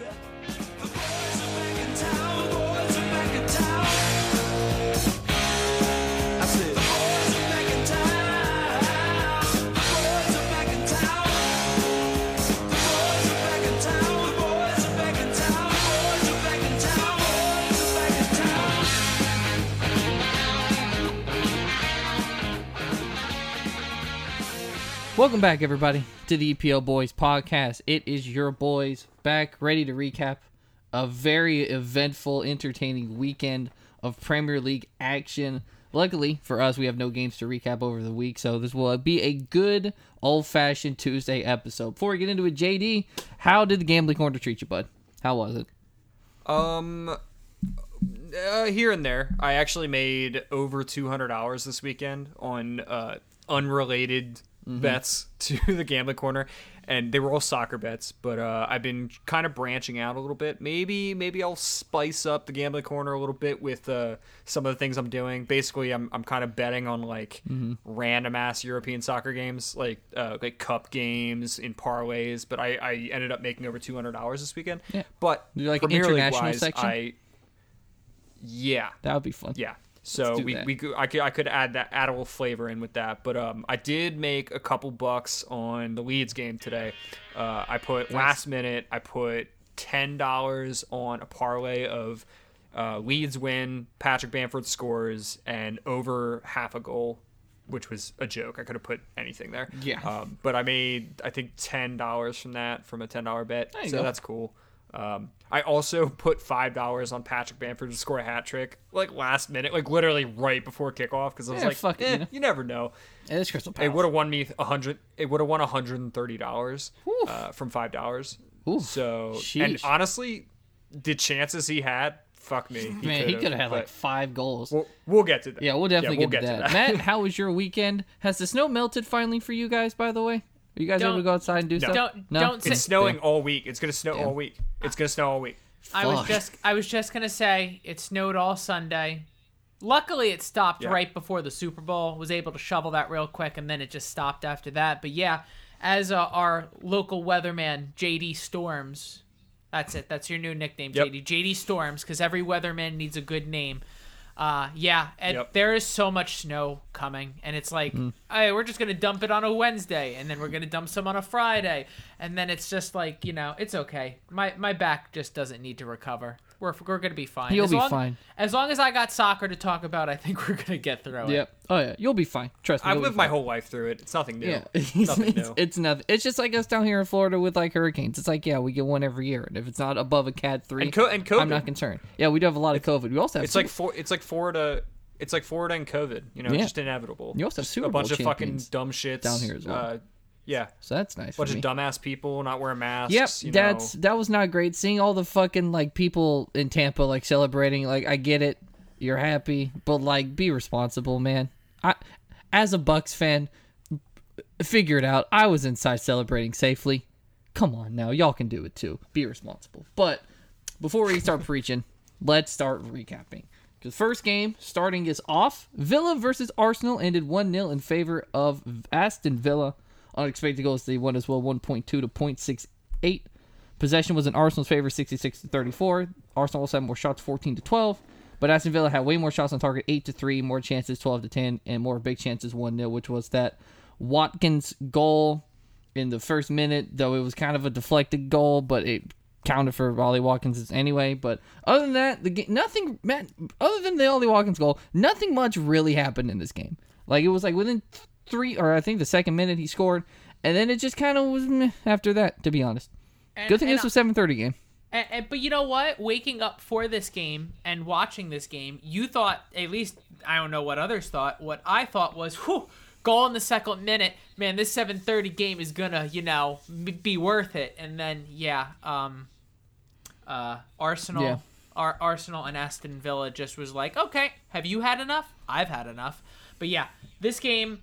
Yeah. Welcome back, everybody, to the EPL Boys podcast. It is your boys back, ready to recap a very eventful, entertaining weekend of Premier League action. Luckily for us, we have no games to recap over the week, so this will be a good old fashioned Tuesday episode. Before we get into it, JD, how did the gambling corner treat you, bud? How was it? Um, uh, here and there. I actually made over two hundred hours this weekend on uh, unrelated bets to the gambling corner, and they were all soccer bets. But uh, I've been kind of branching out a little bit. Maybe maybe I'll spice up the gambling corner a little bit with uh, some of the things I'm doing. Basically, I'm I'm kind of betting on like random ass European soccer games, like uh, like cup games in parlays. But I, I ended up making over two hundred dollars this weekend. Yeah. But like Premier international wise, section? I yeah That would be fun. yeah. So we, that. we could, I could I could add that add a little flavor in with that, but um I did make a couple bucks on the Leeds game today. Uh, I put last minute I put ten dollars on a parlay of uh, Leeds win, Patrick Bamford scores, and over half a goal, which was a joke. I could have put anything there. Yeah. Um, but I made I think ten dollars from that from a ten dollar bet, so go. that's cool. Um, I also put five dollars on Patrick Bamford to score a hat trick, like last minute, like literally right before kickoff, because I was Yeah, like, fuck it, eh, you know. you never know. And it's Crystal It would have won me a hundred. It would have won hundred and thirty dollars uh, from five dollars. So, Sheesh. and honestly, the chances he had, fuck me, he Man, he could've, had like five goals. We'll, we'll get to that. Yeah, we'll definitely we'll get, to that. Matt, how was your weekend? Has the snow melted finally for you guys? By the way, are you guys able to Don't- go outside and do stuff? don't- no? don't say- It's snowing Damn. all week. It's gonna snow Damn. all week. It's gonna snow all week. I was just I was just gonna say it snowed all Sunday. Luckily, it stopped Yeah. right before the Super Bowl. Was able to shovel that real quick, and then it just stopped after that. But yeah, as uh, our local weatherman JD Storms, that's it. That's your new nickname, Yep. JD. JD Storms, because every weatherman needs a good name. Uh, yeah, and Yep. there is so much snow coming, and it's like, Mm. hey, we're just gonna dump it on a Wednesday, and then we're gonna dump some on a Friday, and then it's just like, you know, it's okay. My my back just doesn't need to recover. We're we're gonna be fine. You'll as be long, fine. As long as I got soccer to talk about, I think we're gonna get through it. Yep. Oh yeah, you'll be fine. Trust me. I've lived my whole life through it. It's nothing new. Yeah, It's it's, nothing it's, new. it's nothing. It's just like us down here in Florida with like hurricanes. It's like yeah, we get one every year, and if it's not above a Cat three, And co- and COVID. I'm not concerned. Yeah, we do have a lot of COVID. We also have It's like for, it's like Florida. It's like Florida and COVID. You know, Yeah. just inevitable. You also have Super a bunch Bowl of fucking dumb shits down here as well. Uh, yeah, so that's nice. bunch of dumbass people not wearing masks. Yep, you that's know. that was not great. Seeing all the fucking like people in Tampa like celebrating, like I get it, you're happy, but like be responsible, man. I, as a Bucks fan, figure it out. I was inside celebrating safely. Come on now, y'all can do it too. Be responsible. But before we start preaching, let's start recapping. The first game starting is off. Villa versus Arsenal ended 1 0 in favor of Aston Villa. Unexpected goals, they won as well 1.2 to 0.68. Possession was in Arsenal's favor 66 to 34. Arsenal also had more shots 14 to 12. But Aston Villa had way more shots on target 8 to 3, more chances 12 to 10, and more big chances 1 0, which was that Watkins goal in the first minute, though it was kind of a deflected goal, but it counted for Ollie Watkins anyway. But other than that, the game, nothing, man, other than the Ollie Watkins goal, nothing much really happened in this game. Like it was like within three, or I think the second minute he scored, and then it just kind of was meh after that, to be honest. And- Good thing this was 7:30 game. And, and, but you know what? Waking up for this game and watching this game, you thought at least I don't know what others thought. What I thought was, whew, goal in the second minute. Man, this 7:30 game is gonna, you know, be worth it. And then yeah, um, uh, Arsenal, Yeah. Ar- Arsenal and Aston Villa just was like, okay, have you had enough? I've had enough. But yeah, this game,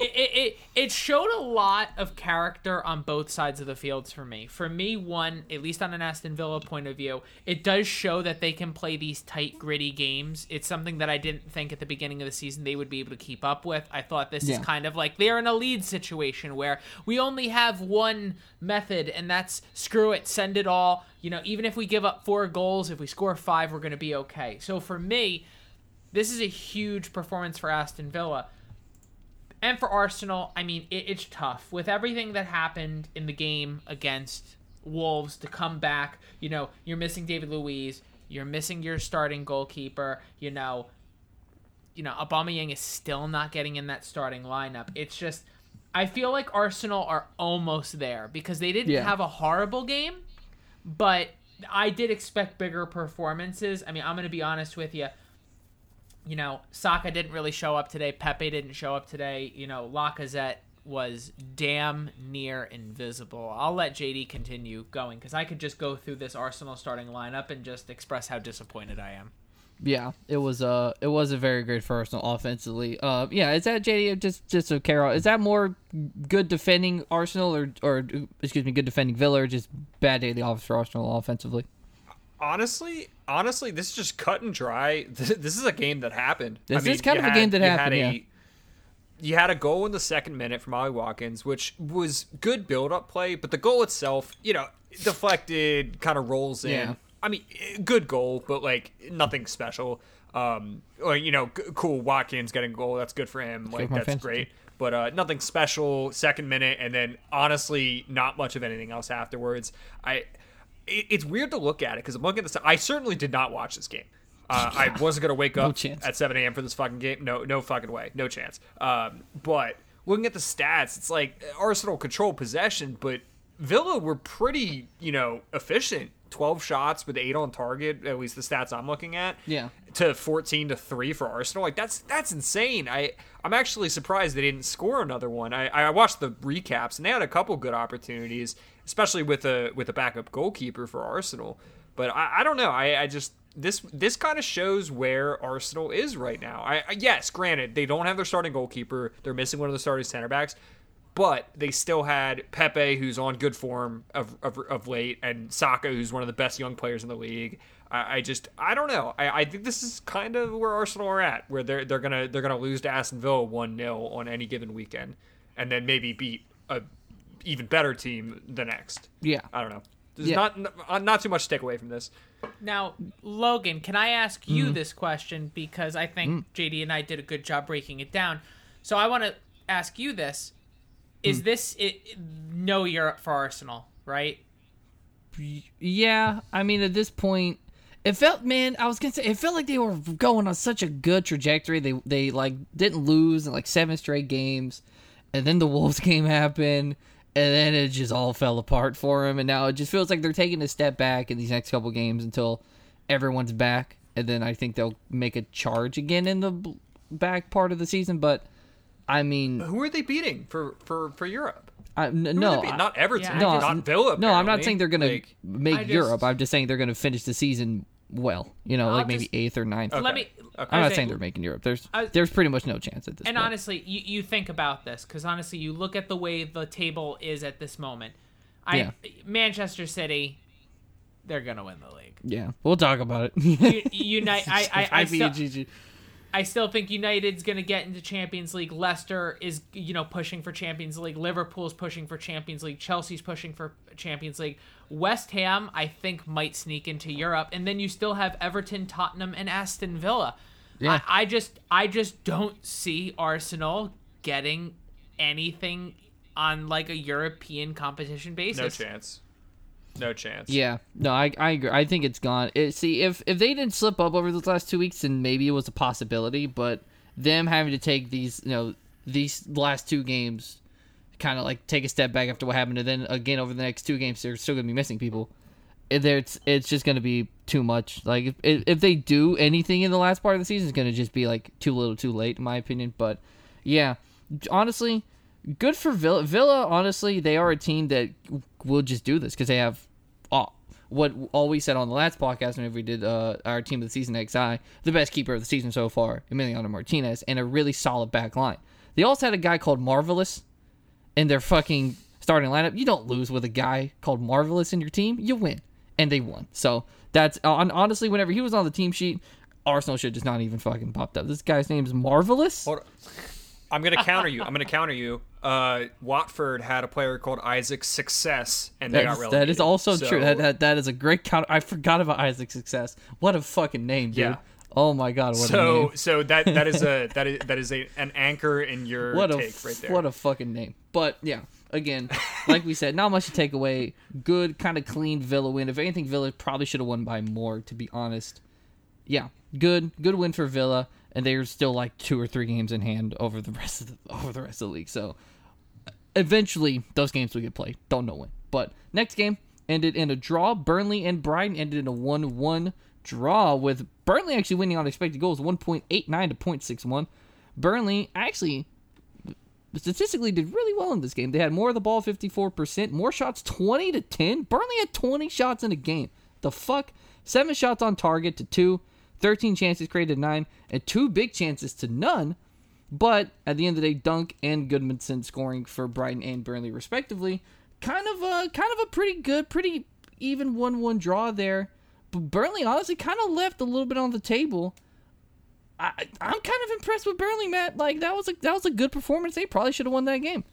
it, it it showed a lot of character on both sides of the fields for me. For me, one at least on an Aston Villa point of view, it does show that they can play these tight, gritty games. It's something that I didn't think at the beginning of the season they would be able to keep up with. I thought this Yeah. is kind of like they're in a lead situation where we only have one method, and that's screw it, send it all. You know, even if we give up four goals, if we score five, we're going to be okay. So for me, this is a huge performance for Aston Villa. And for Arsenal, I mean, it, it's tough. With everything that happened in the game against Wolves to come back, you know, you're missing David Luiz, you're missing your starting goalkeeper, you know, you know, Aubameyang is still not getting in that starting lineup. It's just I feel like Arsenal are almost there because they didn't Yeah. have a horrible game, but I did expect bigger performances. I mean, I'm going to be honest with you. You know, Saka didn't really show up today. Pepe didn't show up today. You know, Lacazette was damn near invisible. I'll let JD continue going because I could just go through this Arsenal starting lineup and just express how disappointed I am. Yeah, it was uh it was a very great for Arsenal offensively. Uh yeah, is that JD just just a Carol? Is that more good defending Arsenal or or excuse me, good defending Villa or just bad day of the office for Arsenal offensively? honestly, honestly, this is just cut and dry. This is a game that happened. This I mean, is kind of a game that you happened, Had a, yeah. You had a goal in the second minute from Ollie Watkins, which was good build-up play, but the goal itself, you know, deflected, kind of rolls in. Yeah. I mean, good goal, but like nothing special. Um, or you know, g- cool Watkins getting a goal. That's good for him. Like that's great. But uh, nothing special. Second minute, and then honestly, not much of anything else afterwards. I. It, it's weird to look at it because I'm looking at this. I certainly did not watch this game. Uh, I wasn't gonna wake up chance. at 7 a.m. for this fucking game. No, no fucking way. No chance. Um, but looking at the stats, it's like Arsenal control possession, but Villa were pretty, you know, efficient. 12 shots with eight on target, at least the stats I'm looking at. Yeah. To 14 to three for Arsenal. Like that's that's insane. I I'm actually surprised they didn't score another one. I, I watched the recaps and they had a couple good opportunities, especially with a with a backup goalkeeper for Arsenal. But I, I don't know. I, I just this this kind of shows where Arsenal is right now. I, I yes, granted they don't have their starting goalkeeper. They're missing one of the starting center backs but they still had Pepe, who's on good form of, of, of late, and Saka, who's one of the best young players in the league. I, I just I don't know. I, I think this is kind of where Arsenal are at, where they're they're gonna they're gonna lose to Aston Villa one 0 on any given weekend, and then maybe beat a even better team the next. Yeah. I don't know. There's Yeah. not not not too much to take away from this. Now, Logan, can I ask you Mm-hmm. this question because I think Mm. JD and I did a good job breaking it down. So I want to ask you this: Mm. Is this it, no Europe for Arsenal, right? Yeah, I mean at this point, it felt man. I was gonna say it felt like they were going on such a good trajectory. They they like didn't lose in like seven straight games, and then the Wolves game happened, and then it just all fell apart for them. And now it just feels like they're taking a step back in these next couple games until everyone's back, and then I think they'll make a charge again in the back part of the season. But I mean, Who are they beating for for for Europe? I, n- no. I- not Everton, Yeah, I not just- Villa. no, I'm not saying they're gonna Like, make just- Europe. I'm just saying they're gonna finish the season well. You know, I'll like maybe just- eighth or ninth. Let me. Okay. I'm not saying they're making Europe. There's I- there's pretty much no chance at this And point. honestly, you, you think about this because honestly, you look at the way the table is at this moment. I Yeah. Manchester City, they're gonna win the league. yeah, we'll talk about it. U- Unite, I, I, I, be still, a I still think United's going to get into Champions League. Leicester is, you know, pushing for Champions League. Liverpool's pushing for Champions League. Chelsea's pushing for Champions League. West Ham, I think, might sneak into Europe. And then you still have Everton, Tottenham, and Aston Villa. Yeah. I, I just, I just don't see Arsenal getting anything on like a European competition basis. no chance. No chance. Yeah, no, I I agree. I think it's gone. It, see, if if they didn't slip up over those last two weeks, then maybe it was a possibility. But them having to take these, you know, these last two games, kind of like take a step back after what happened, and then again over the next two games, they're still gonna be missing people. It's it's just gonna be too much. Like if if they do anything in the last part of the season, it's gonna just be like too little, too late, in my opinion. But yeah, honestly, good for Villa. Villa, honestly, they are a team that will just do this because they have all, what all we said on the last podcast whenever we did uh, our team of the season XI, the best keeper of the season so far, Emiliano Martinez, and a really solid back line. They also had a guy called Marvelous in their fucking starting lineup. You don't lose with a guy called Marvelous in your team. You win, and they won. So that's on honestly, whenever he was on the team sheet, Arsenal should just not even fucking popped up. This guy's name is Marvelous. I'm gonna counter you. I'm gonna counter you. Uh, Watford had a player called Isaac Success, and they That got is, relegated. that is also So- true. That, that that is a great counter. I forgot about Isaac Success. What a fucking name, dude. Yeah. Oh my god, what a so so that that is a that is that is a an anchor in your What a take f- right there. what a fucking name. But yeah, again, like we said, not much to take away. Good, kind of clean Villa win. If anything, Villa probably should have won by more. To be honest, yeah, good, good win for Villa, and they're still like two or three games in hand over the rest of the over the rest of the league. So eventually, those games will get played. Don't know when. But next game ended in a draw. Burnley and Brighton ended in a one-one draw with Burnley actually winning on expected goals, one point eight nine to 0.61. Burnley actually statistically did really well in this game. They had more of the ball, 54%, more shots, 20 to 10. Burnley had 20 shots in a game. The fuck? Seven shots on target to two, 13 chances created nine, and two big chances to none. But at the end of the day, Dunk and Gudmundsson scoring for Brighton and Burnley respectively. Kind of a kind of a pretty good, pretty even one-one draw there. But Burnley honestly kind of left a little bit on the table. I, I'm kind of impressed with Burnley, Matt. Like that was a that was a good performance. They probably should have won that game.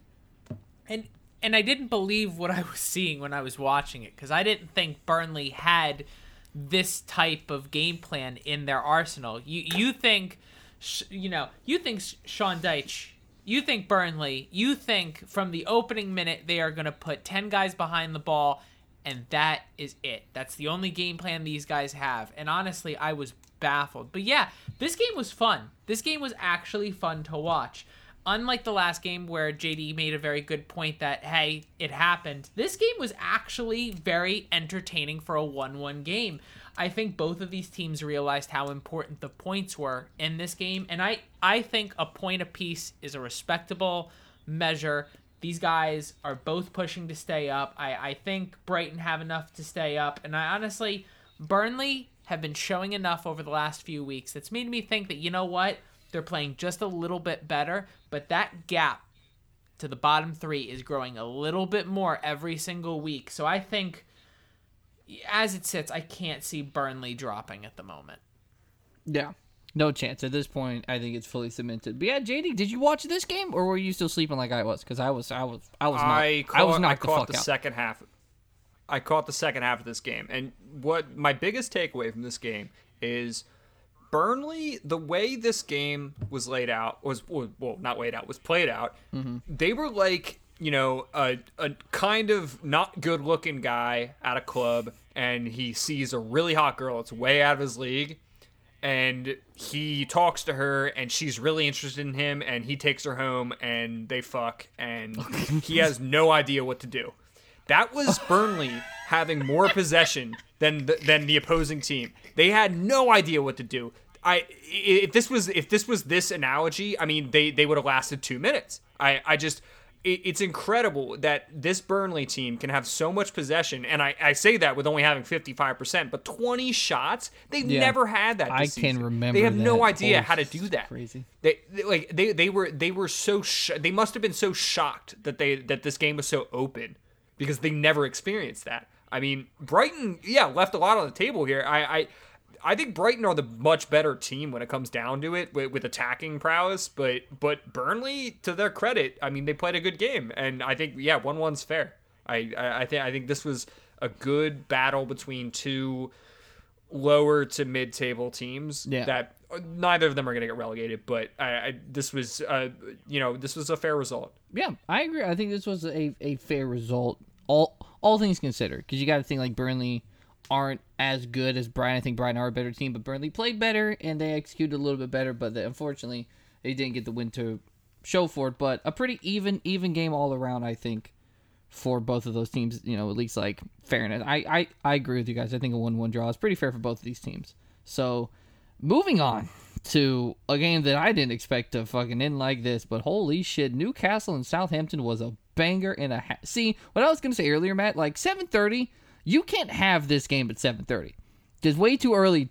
and and I didn't believe what I was seeing when I was watching it because I didn't think Burnley had this type of game plan in their arsenal. You you think, you know, you think Sean Dyche, you think Burnley, you think from the opening minute they are going to put ten guys behind the ball, and that is it. That's the only game plan these guys have. And honestly, I was baffled. But yeah, this game was fun. This game was actually fun to watch unlike the last game where JD made a very good point that hey, it happened. This game was actually very entertaining for a 1-1 game. I think both of these teams realized how important the points were in this game and I I think a point apiece is a respectable measure. These guys are both pushing to stay up. I I think Brighton have enough to stay up and I honestly Burnley have been showing enough over the last few weeks that's made me think that you know what they're playing just a little bit better, but that gap to the bottom three is growing a little bit more every single week. So I think, as it sits, I can't see Burnley dropping at the moment. Yeah, no chance at this point. I think it's fully cemented. But yeah, JD, did you watch this game or were you still sleeping like I was? Because I was, I was, I was not. I caught, I was I knocked the the second half. I caught the second half of this game, and what my biggest takeaway from this game is Burnley. The way this game was laid out was well, not laid out, was played out. Mm-hmm. They were like you know a a kind of not good looking guy at a club, and he sees a really hot girl. It's way out of his league. And he talks to her, and she's really interested in him, and he takes her home, and they fuck, and he has no idea what to do. That was Burnley having more possession than the, than the opposing team. They had no idea what to do. I if this was if this was this analogy, I mean they they would have lasted two minutes. I I just it, it's incredible that this Burnley team can have so much possession, and I, I say that with only having fifty five percent, but twenty shots they've Yeah. never had that. I can season. remember They have no idea Oh, how to do that. crazy. They, they like they they were they were so sh- they must have been so shocked that they that this game was so open because they never experienced that. I mean, Brighton, yeah, left a lot on the table here. I I, I think Brighton are the much better team when it comes down to it with, with attacking prowess, but but Burnley, to their credit, I mean they played a good game, and I think yeah, one one's fair. I I, I think I think this was a good battle between two lower to mid table teams Yeah. that neither of them are going to get relegated, but I, I this was uh you know this was a fair result. Yeah, I agree. I think this was a, a fair result, all all things considered. Because you got to think like Burnley aren't as good as Brighton. I think Brighton are a better team, but Burnley played better and they executed a little bit better. But unfortunately, they didn't get the win to show for it. But a pretty even even game all around, I think, for both of those teams. You know, at least like fairness. I I, I agree with you guys. I think a one one draw is pretty fair for both of these teams. So moving on to a game that I didn't expect to fucking end like this, but holy shit, Newcastle and Southampton was a banger and a ha- see what I was gonna say earlier, Matt. Like seven thirty, you can't have this game at seven thirty It's way too early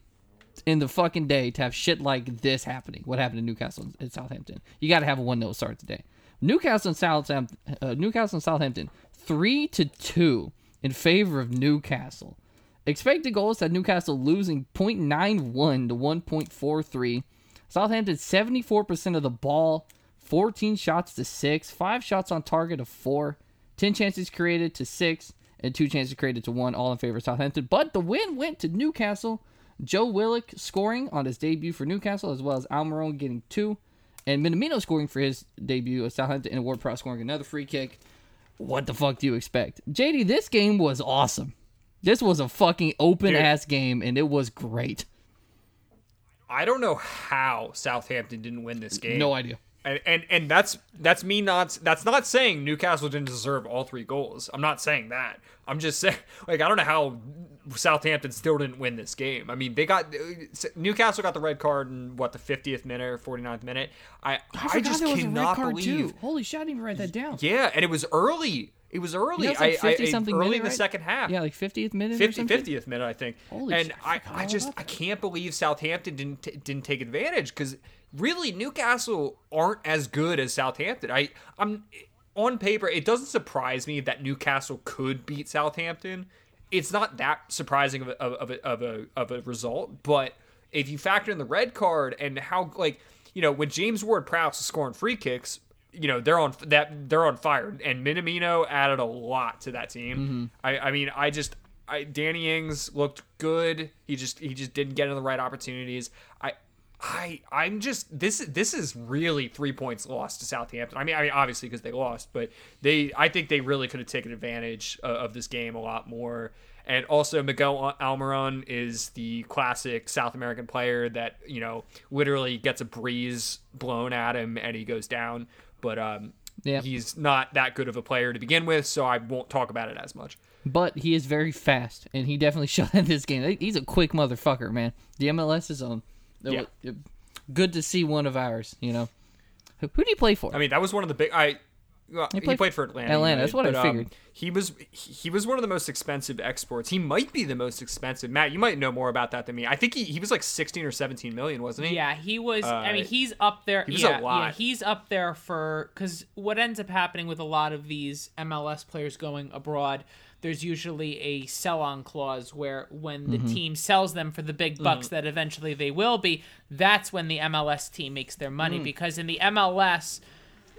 in the fucking day to have shit like this happening. What happened to Newcastle and Southampton? You got to have a one 0 start today. Newcastle and Southampton, uh, Newcastle and Southampton, three to two in favor of Newcastle. Expected goals had Newcastle losing 0.91 to 1.43. Southampton 74% of the ball, 14 shots to 6, 5 shots on target of 4, 10 chances created to 6, and 2 chances created to 1, all in favor of Southampton. But the win went to Newcastle. Joe Willock scoring on his debut for Newcastle, as well as Almiron getting 2, and Minamino scoring for his debut at Southampton, and Ward Prowse scoring another free kick. What the fuck do you expect? JD, this game was awesome. This was a fucking open Dude. ass game, and it was great. I don't know how Southampton didn't win this game. No idea. And, and and that's that's me not that's not saying Newcastle didn't deserve all three goals. I'm not saying that. I'm just saying like I don't know how Southampton still didn't win this game. I mean, they got Newcastle got the red card in what the 50th minute or 49th minute. I I, I, just there was a cannot believe. too. Holy shit! I didn't even write that down. Yeah, and it was early. It was early. Yeah, it's like I, 50 I, something early minute, in the right? second half. Yeah, like 50th minute or 50, something. 50th minute, I think. Holy and shit, I I, I just I can't believe Southampton didn't t- didn't take advantage because really Newcastle aren't as good as Southampton. I I'm on paper it doesn't surprise me that Newcastle could beat Southampton. It's not that surprising of a, of a, of a of a result, but if you factor in the red card and how like you know when James Ward-Prowse is scoring free kicks, you know they're on that they're on fire, and Minamino added a lot to that team. Mm-hmm. I, I mean, I just I, Danny Ings looked good. He just he just didn't get in the right opportunities. I. I I'm just this this is really three points lost to Southampton. I mean I mean obviously because they lost, but they I think they really could have taken advantage of, of this game a lot more. And also Miguel Almiron is the classic South American player that you know literally gets a breeze blown at him and he goes down. But um, Yeah. he's not that good of a player to begin with, so I won't talk about it as much. But he is very fast, and he definitely showed in this game. He's a quick motherfucker, man. The MLS is on. Yeah. Good to see one of ours. You know, who, who do you play for? I mean, that was one of the big. I well, he, played played, for Atlanta. Atlanta, that's United, what I but, um, figured. he was he he was one of the most expensive exports. He might be the most expensive. Matt, you might know more about that than me. I think he, he was like sixteen or seventeen million, wasn't he? Yeah, he was. I mean, Uh, he's up there. he was a lot. yeah, he's up there for because what ends up happening with a lot of these MLS players going abroad, there's usually a sell-on clause where when the mm-hmm. team sells them for the big mm. bucks that eventually they will be, that's when the MLS team makes their money mm. because in the MLS.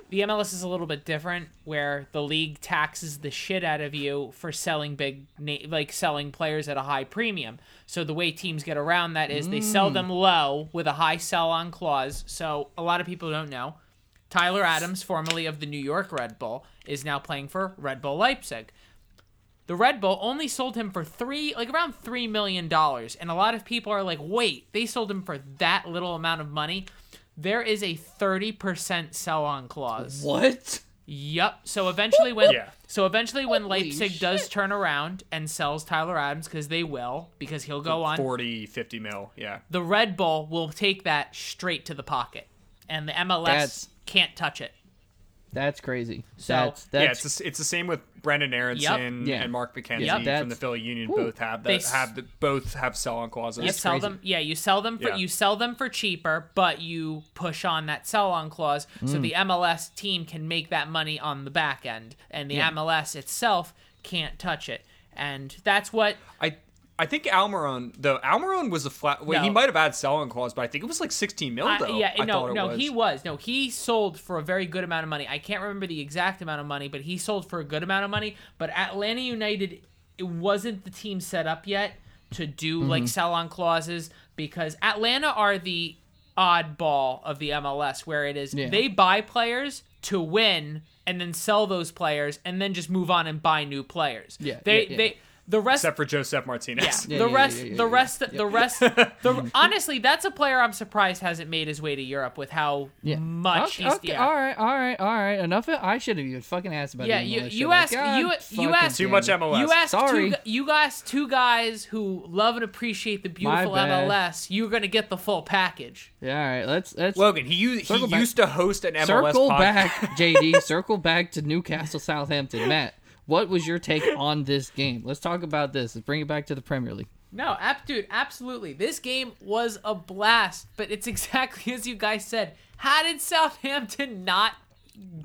The MLS is a little bit different, where the league taxes the shit out of you for selling big, like selling players at a high premium. So the way teams get around that is they sell mm. them low with a high sell-on clause. So a lot of people don't know. Tyler Adams, formerly of the New York Red Bull, is now playing for Red Bull Leipzig. The Red Bull only sold him for three, like around three million dollars, and a lot of people are like, "Wait, they sold him for that little amount of money?" There is a thirty percent sell-on clause. what? Yep. So eventually, when Yeah. so eventually when Holy Leipzig does turn around and sells Tyler Adams because they will because he'll go on 40, 50 mil. Yeah. the Red Bull will take that straight to the pocket, and the MLS That's- can't touch it. That's crazy. So- that's yeah, it's the, it's the same with Brenden Aaronson Yeah. and Mark McKenzie Yep. from the Philly Union. Whew. Both have They that s- have the, both have sell-on clauses. You sell them, yeah. You sell them for Yeah. you sell them for cheaper, but you push on that sell-on clause, Mm. so the MLS team can make that money on the back end, and the MLS itself can't touch it. And that's what I I think Almiron though Almiron was a flat. Well, he might have had sell-on clause, but I think it was like sixteen mil though. yeah, I no, thought it no, was. he was. No, he sold for a very good amount of money. I can't remember the exact amount of money, but he sold for a good amount of money. But Atlanta United, it wasn't the team set up yet to do Mm-hmm. like sell on clauses because Atlanta are the oddball of the MLS where it is Yeah. they buy players to win and then sell those players and then just move on and buy new players. Yeah, They yeah, yeah. they the rest except for Josef Martinez. yeah, Yeah, the yeah, rest, yeah, yeah, the yeah, rest, yeah. the rest. Honestly, that's a player I'm surprised hasn't made his way to Europe with how yeah. much Okay, he's. okay, yeah. all right, all right, all right. Enough. Of, I should have even fucking asked about. Yeah, you- you shit. Like, asked- you- you asked- Too much it. MLS. You asked Sorry. two. You asked two guys who love and appreciate the beautiful. MLS. You're gonna get the full package. Yeah, all right. Let's let's Logan, he u- he back. used to host an MLS circle podcast. back, JD. circle back to Newcastle Southampton. Matt, what was your take on this game? Let's talk about this. Let's bring it back to the Premier League. No, ap- dude, absolutely. This game was a blast, but it's exactly as you guys said. How did Southampton not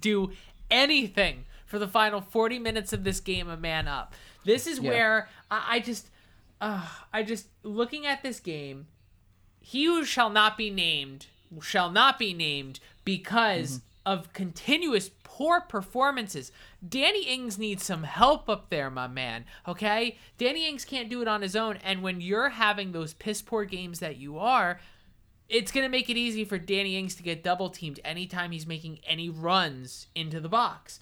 do anything for the final 40 minutes of this game a man up? This is where I, I just, uh, I just, looking at this game, he who shall not be named shall not be named because of continuous poor performances. Danny Ings needs some help up there, my man. Okay? Danny Ings can't do it on his own. And when you're having those piss poor games that you are, it's going to make it easy for Danny Ings to get double teamed anytime he's making any runs into the box.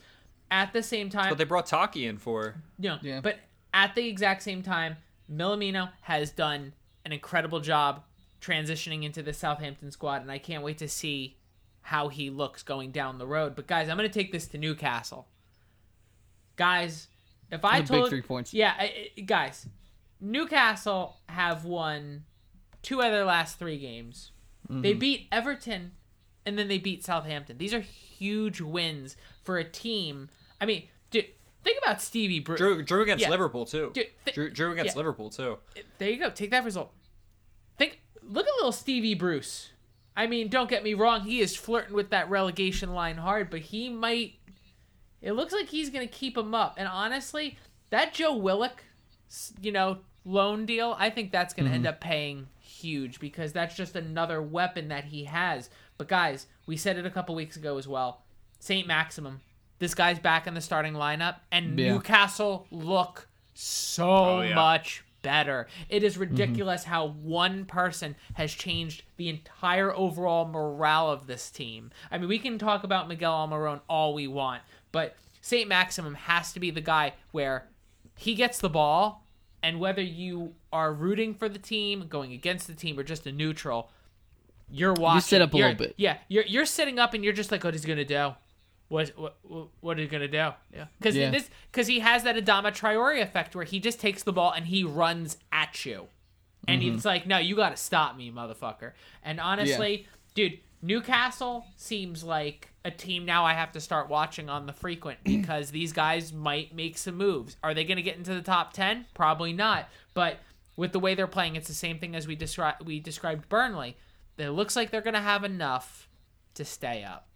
At the same time, What they brought Taki in for. no, Yeah. but at the exact same time, Minamino has done an incredible job transitioning into the Southampton squad, and I can't wait to see how he looks going down the road. But guys, I'm going to take this to Newcastle. Guys, if I The big told three points. yeah, I- I- guys, Newcastle have won two of their last three games. They mm-hmm. beat Everton, and then they beat Southampton. These are huge wins for a team. I mean, dude, think about Stevie Bruce. Drew, Drew against Yeah. Liverpool too. Dude, th- Drew, Drew against yeah. Liverpool too. there you go. Take that result. Think, look at little Stevie Bruce. I mean, don't get me wrong. He is flirting with that relegation line hard, but he might. It looks like he's going to keep him up. And honestly, that Joe Willock, you know, loan deal, I think that's going to end mm-hmm. up paying huge because that's just another weapon that he has. But guys, we said it a couple weeks ago as well. Saint Maximin, this guy's back in the starting lineup, and Yeah. Newcastle look so Oh, yeah. much better. It is mm-hmm. ridiculous how one person has changed the entire overall morale of this team. I mean, we can talk about Miguel Almiron all we want, but St. Maximin has to be the guy where he gets the ball, and whether you are rooting for the team, going against the team, or just a neutral, you're watching. You sit up a you're- little bit. Yeah, you're you're sitting up and you're just like, what is he gonna do? What what what- what are you gonna do? Yeah, because Yeah. this because he has that Adama Traore effect where he just takes the ball and he runs at you, and Mm-hmm. he's like, no, you got to stop me, motherfucker. And honestly, dude, Newcastle seems like a team now I have to start watching on the frequent because these guys might make some moves. Are they gonna get into the top ten? Probably not, but. With the way they're playing, it's the same thing as we described. We described Burnley. It looks like they're gonna have enough to stay up.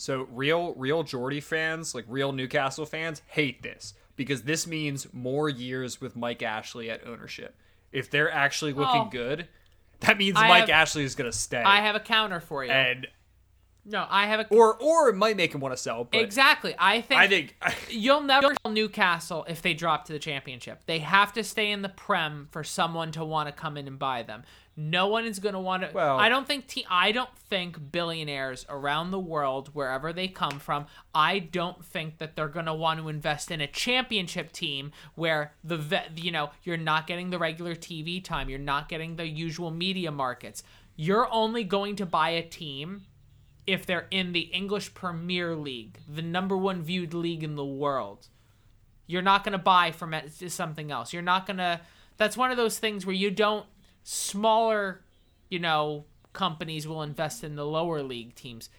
So real real Geordie fans, like real Newcastle fans, hate this because this means more years with Mike Ashley at ownership. If they're actually looking Oh. good, that means I Mike have- Ashley is gonna stay. I have a counter for you. and no, I have a or or it might make him want to sell. But exactly. I think I think you'll never sell Newcastle if they drop to the championship. They have to stay in the Prem for someone to want to come in and buy them. No one is going to want to. Well- I don't think. Te- I don't think billionaires around the world, wherever they come from, I don't think that they're going to want to invest in a championship team where the vet, you know, you're not getting the regular TV time, you're not getting the usual media markets. You're only going to buy a team if they're in the English Premier League, the number one viewed league in the world. You're not going to buy from something else. You're not going to. That's one of those things where you don't. Smaller, you know, companies will invest in the lower league teams.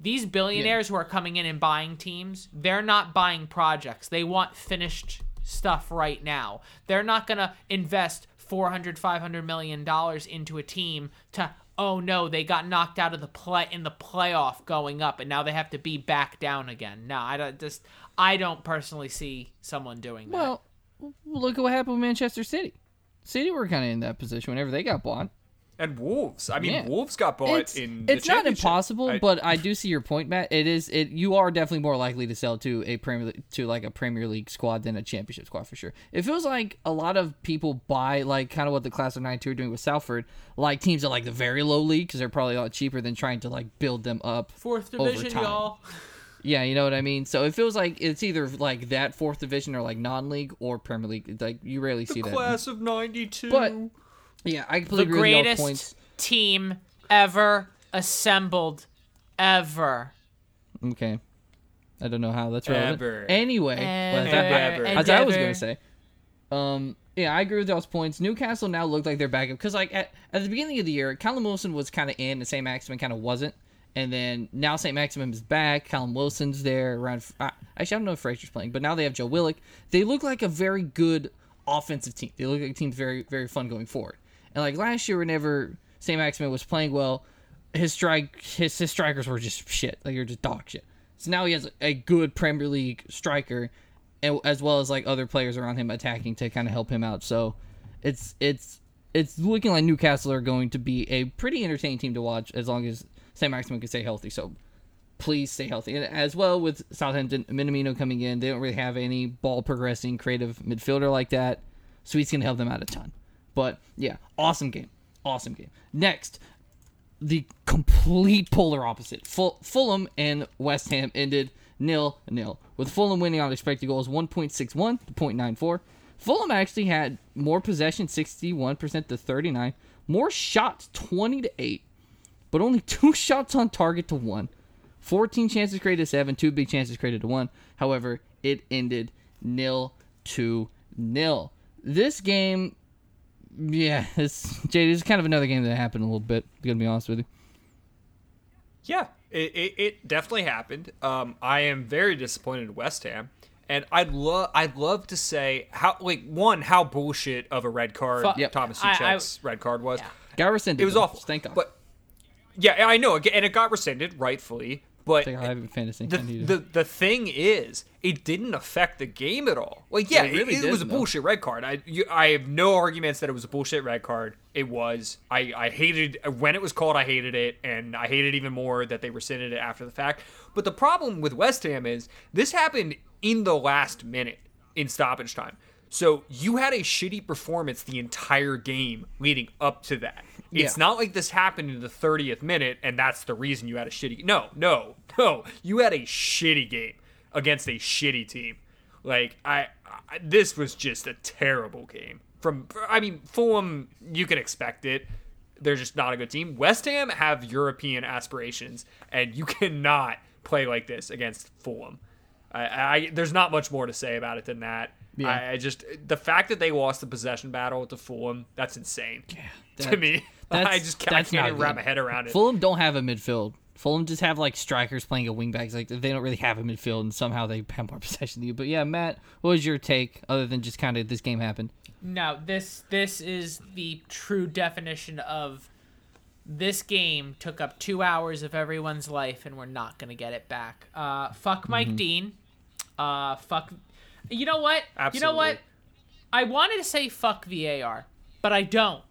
These billionaires who are coming in and buying teams, they're not buying projects. They want finished stuff right now. They're not going to invest 400 500 million dollars into a team to oh no, they got knocked out of the play in the playoff going up and now they have to be back down again. No, I don't just I don't personally see someone doing that. Well, look at what happened with Manchester City. City were kind of in that position whenever they got bought. and Wolves. I mean, Yeah. Wolves got bought It's, in. The it's not impossible, I- but I do see your point, Matt. It is it. You are definitely more likely to sell to a Premier League- to like a Premier League squad than a Championship squad for sure. It feels like a lot of people buy like kind of what the Class of '92 are doing with Salford, like teams at like the very low league because they're probably a lot cheaper than trying to like build them up. Fourth over division, time. y'all. Yeah, you know what I mean. So it feels like it's either like that fourth division or like non-league or Premier League. Like you rarely see that. class of '92. But yeah, I The completely agree with y'all's greatest points. team ever assembled ever. Okay. I don't know how that's relevant. Ever. Anyway, well, Ever, that- Ever. as I was gonna say, um, yeah, I agree with those points. Newcastle now look like they're back up because, like, at, at the beginning of the year, Callum Wilson was kind of in, and St. Maximin kind of wasn't. And then now St. Maximin is back. Callum Wilson's there. Around, actually, I don't know if Fraser's playing, but now they have Joe Willock. They look like a very good offensive team. They look like a team very very fun going forward. And like last year, whenever St. Maximin was playing well, his strike his, his strikers were just shit. Like you're just dog shit. So now he has a good Premier League striker, and as well as like other players around him attacking to kind of help him out. So it's it's it's looking like Newcastle are going to be a pretty entertaining team to watch as long as St. Maximin can stay healthy. So please stay healthy. And as well with Southampton, Minamino coming in, they don't really have any ball progressing creative midfielder like that. So he's going to help them out a ton. But yeah, awesome game. Awesome game. Next, the complete polar opposite. Ful- Fulham and West Ham ended nil nil, with Fulham winning on expected goals 1.61 to 0.94. Fulham actually had more possession, 61% to 39, more shots, 20 to 8, but only two shots on target to one. 14 chances created to seven, two big chances created to one. However, it ended nil to nil. This game, yeah, it's Jade. It's kind of another game that happened a little bit. I'm Gonna be honest with you. Yeah, it, it, it definitely happened. Um, I am very disappointed in West Ham, and I'd love I'd love to say how like one how bullshit of a red card Fu- Yep. Tomas Soucek's red card was. Yeah. Got rescinded. It was though, awful. Thank God. But yeah, I know, and it got rescinded rightfully. But Thank oh, God I have it in fantasy. the, I need the the thing is, it didn't affect the game at all. Like, yeah, It it, really it was a bullshit red card. I you, I have no arguments that it was a bullshit red card. It was. I I hated when it was called. I hated it, and I hated even more that they rescinded it after the fact. But the problem with West Ham is this happened in the last minute in stoppage time. So you had a shitty performance the entire game leading up to that. It's not like this happened in the 30th minute and that's the reason you had a shitty No, no, no. You had a shitty game against a shitty team. Like I, I this was just a terrible game. From I mean, Fulham you can expect it. They're just not a good team. West Ham have European aspirations and you cannot play like this against Fulham. I, I there's not much more to say about it than that. Yeah. I, I just the fact that they lost the possession battle to Fulham, that's insane. to that- me, that's- I just can't, I can't not even wrap good. my head around it. Fulham don't have a midfield. Fulham just have like strikers playing at wingbacks. Like they don't really have a midfield, and somehow they have more possession than you. But yeah, Matt, what was your take other than just kind of this game happened? No, this this is the true definition of this game took up two hours of everyone's life and we're not gonna get it back. Uh, fuck Mike Mm-hmm. Dean. Uh, fuck. You know what? You know what? I wanted to say fuck VAR, but I don't.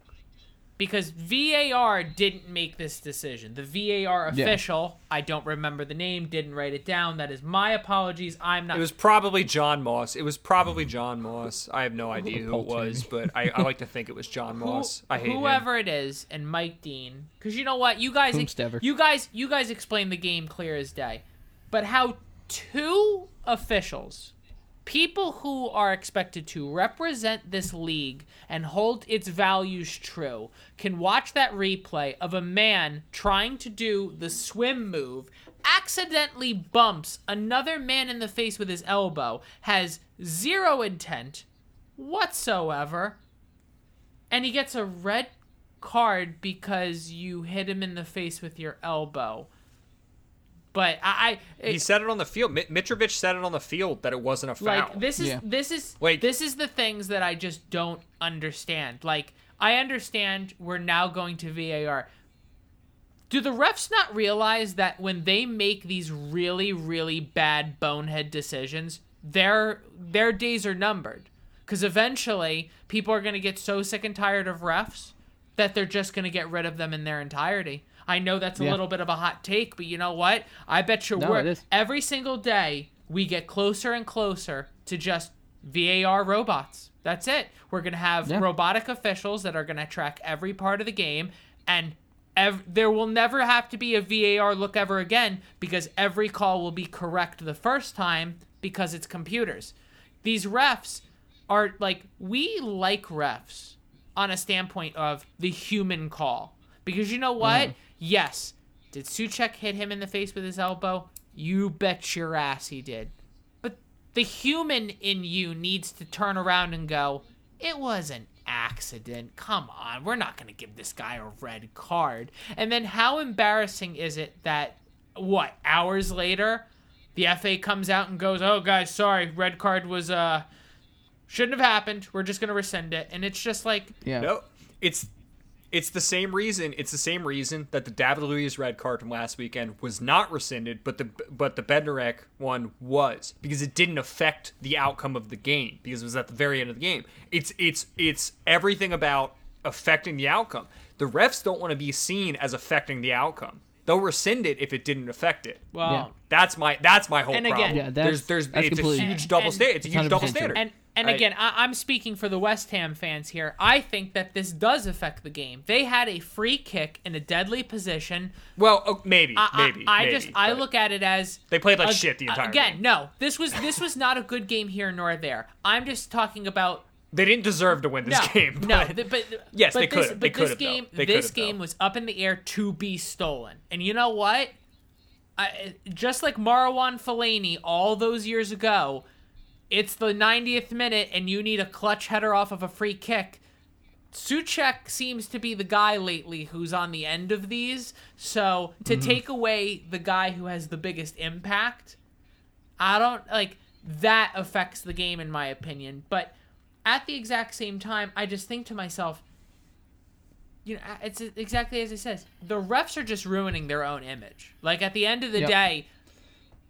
Because VAR didn't make this decision. The VAR Yeah. official, I don't remember the name, didn't write it down. That is my apologies. I'm not It was probably John Moss. It was probably John Moss. I have no idea who it was, but I, I like to think it was John Who- Moss. I hate him. whoever it is and Mike Dean because you know what you guys Whomstever. you guys you guys explain the game clear as day but how two officials people who are expected to represent this league and hold its values true can watch that replay of a man trying to do the swim move accidentally bumps another man in the face with his elbow has zero intent whatsoever and he gets a red card because you hit him in the face with your elbow. But I, I He said it on the field. Mitrovic said it on the field that it wasn't a foul. like this is Yeah. this is Like- this is the things that I just don't understand. Like I understand we're now going to VAR. Do the refs not realize that when they make these really really bad bonehead decisions, their their days are numbered? Cuz eventually people are going to get so sick and tired of refs that they're just going to get rid of them in their entirety. I know that's a Yeah. little bit of a hot take, but you know what? I bet you No, we're every single day we get closer and closer to just VAR robots. That's it. We're going to have Yeah. robotic officials that are going to track every part of the game and ev- there will never have to be a VAR look ever again because every call will be correct the first time because it's computers. These refs are like we like refs on a standpoint of the human call. Because you know what? Mm. Yes. Did Soucek hit him in the face with his elbow? You bet your ass he did. But the human in you needs to turn around and go, it was an accident. Come on, we're not going to give this guy a red card. And then how embarrassing is it that, what, hours later, the FA comes out and goes, oh, guys, sorry, red card was, uh, shouldn't have happened. We're just gonna rescind it, and it's just like Yeah. No, it's it's the same reason. It's the same reason that the David Luiz red card from last weekend was not rescinded, but the but the Bednarek one was because it didn't affect the outcome of the game because it was at the very end of the game. It's it's it's everything about affecting the outcome. The refs don't want to be seen as affecting the outcome. They'll rescind it if it didn't affect it. well. Yeah. That's my that's my whole And again- problem. Yeah, that's- there's there's that's it's a huge And- double and- standard. It's a huge 100% double standard. And and I- again, I, I'm speaking for the West Ham fans here. I think that this does affect the game. They had a free kick in a deadly position. well, oh, maybe, I, I- maybe. I, maybe, just I look at it as They played like a- shit the entire again. game. No, this was this was not a good game here nor there. I'm just talking about They didn't deserve to win this no, game. no. but- th- But Yes, but they this, could've. But this game, this though. game was up in the air to be stolen. And you know what? I, just like Marwan Fellaini all those years ago, it's the 90th minute and you need a clutch header off of a free kick. Soucek seems to be the guy lately who's on the end of these. So to Mm-hmm. take away the guy who has the biggest impact, I don't like that affects the game in my opinion. But at the exact same time, I just think to myself, you know, it's exactly as it says. The refs are just ruining their own image. Like at the end of the Yep. day,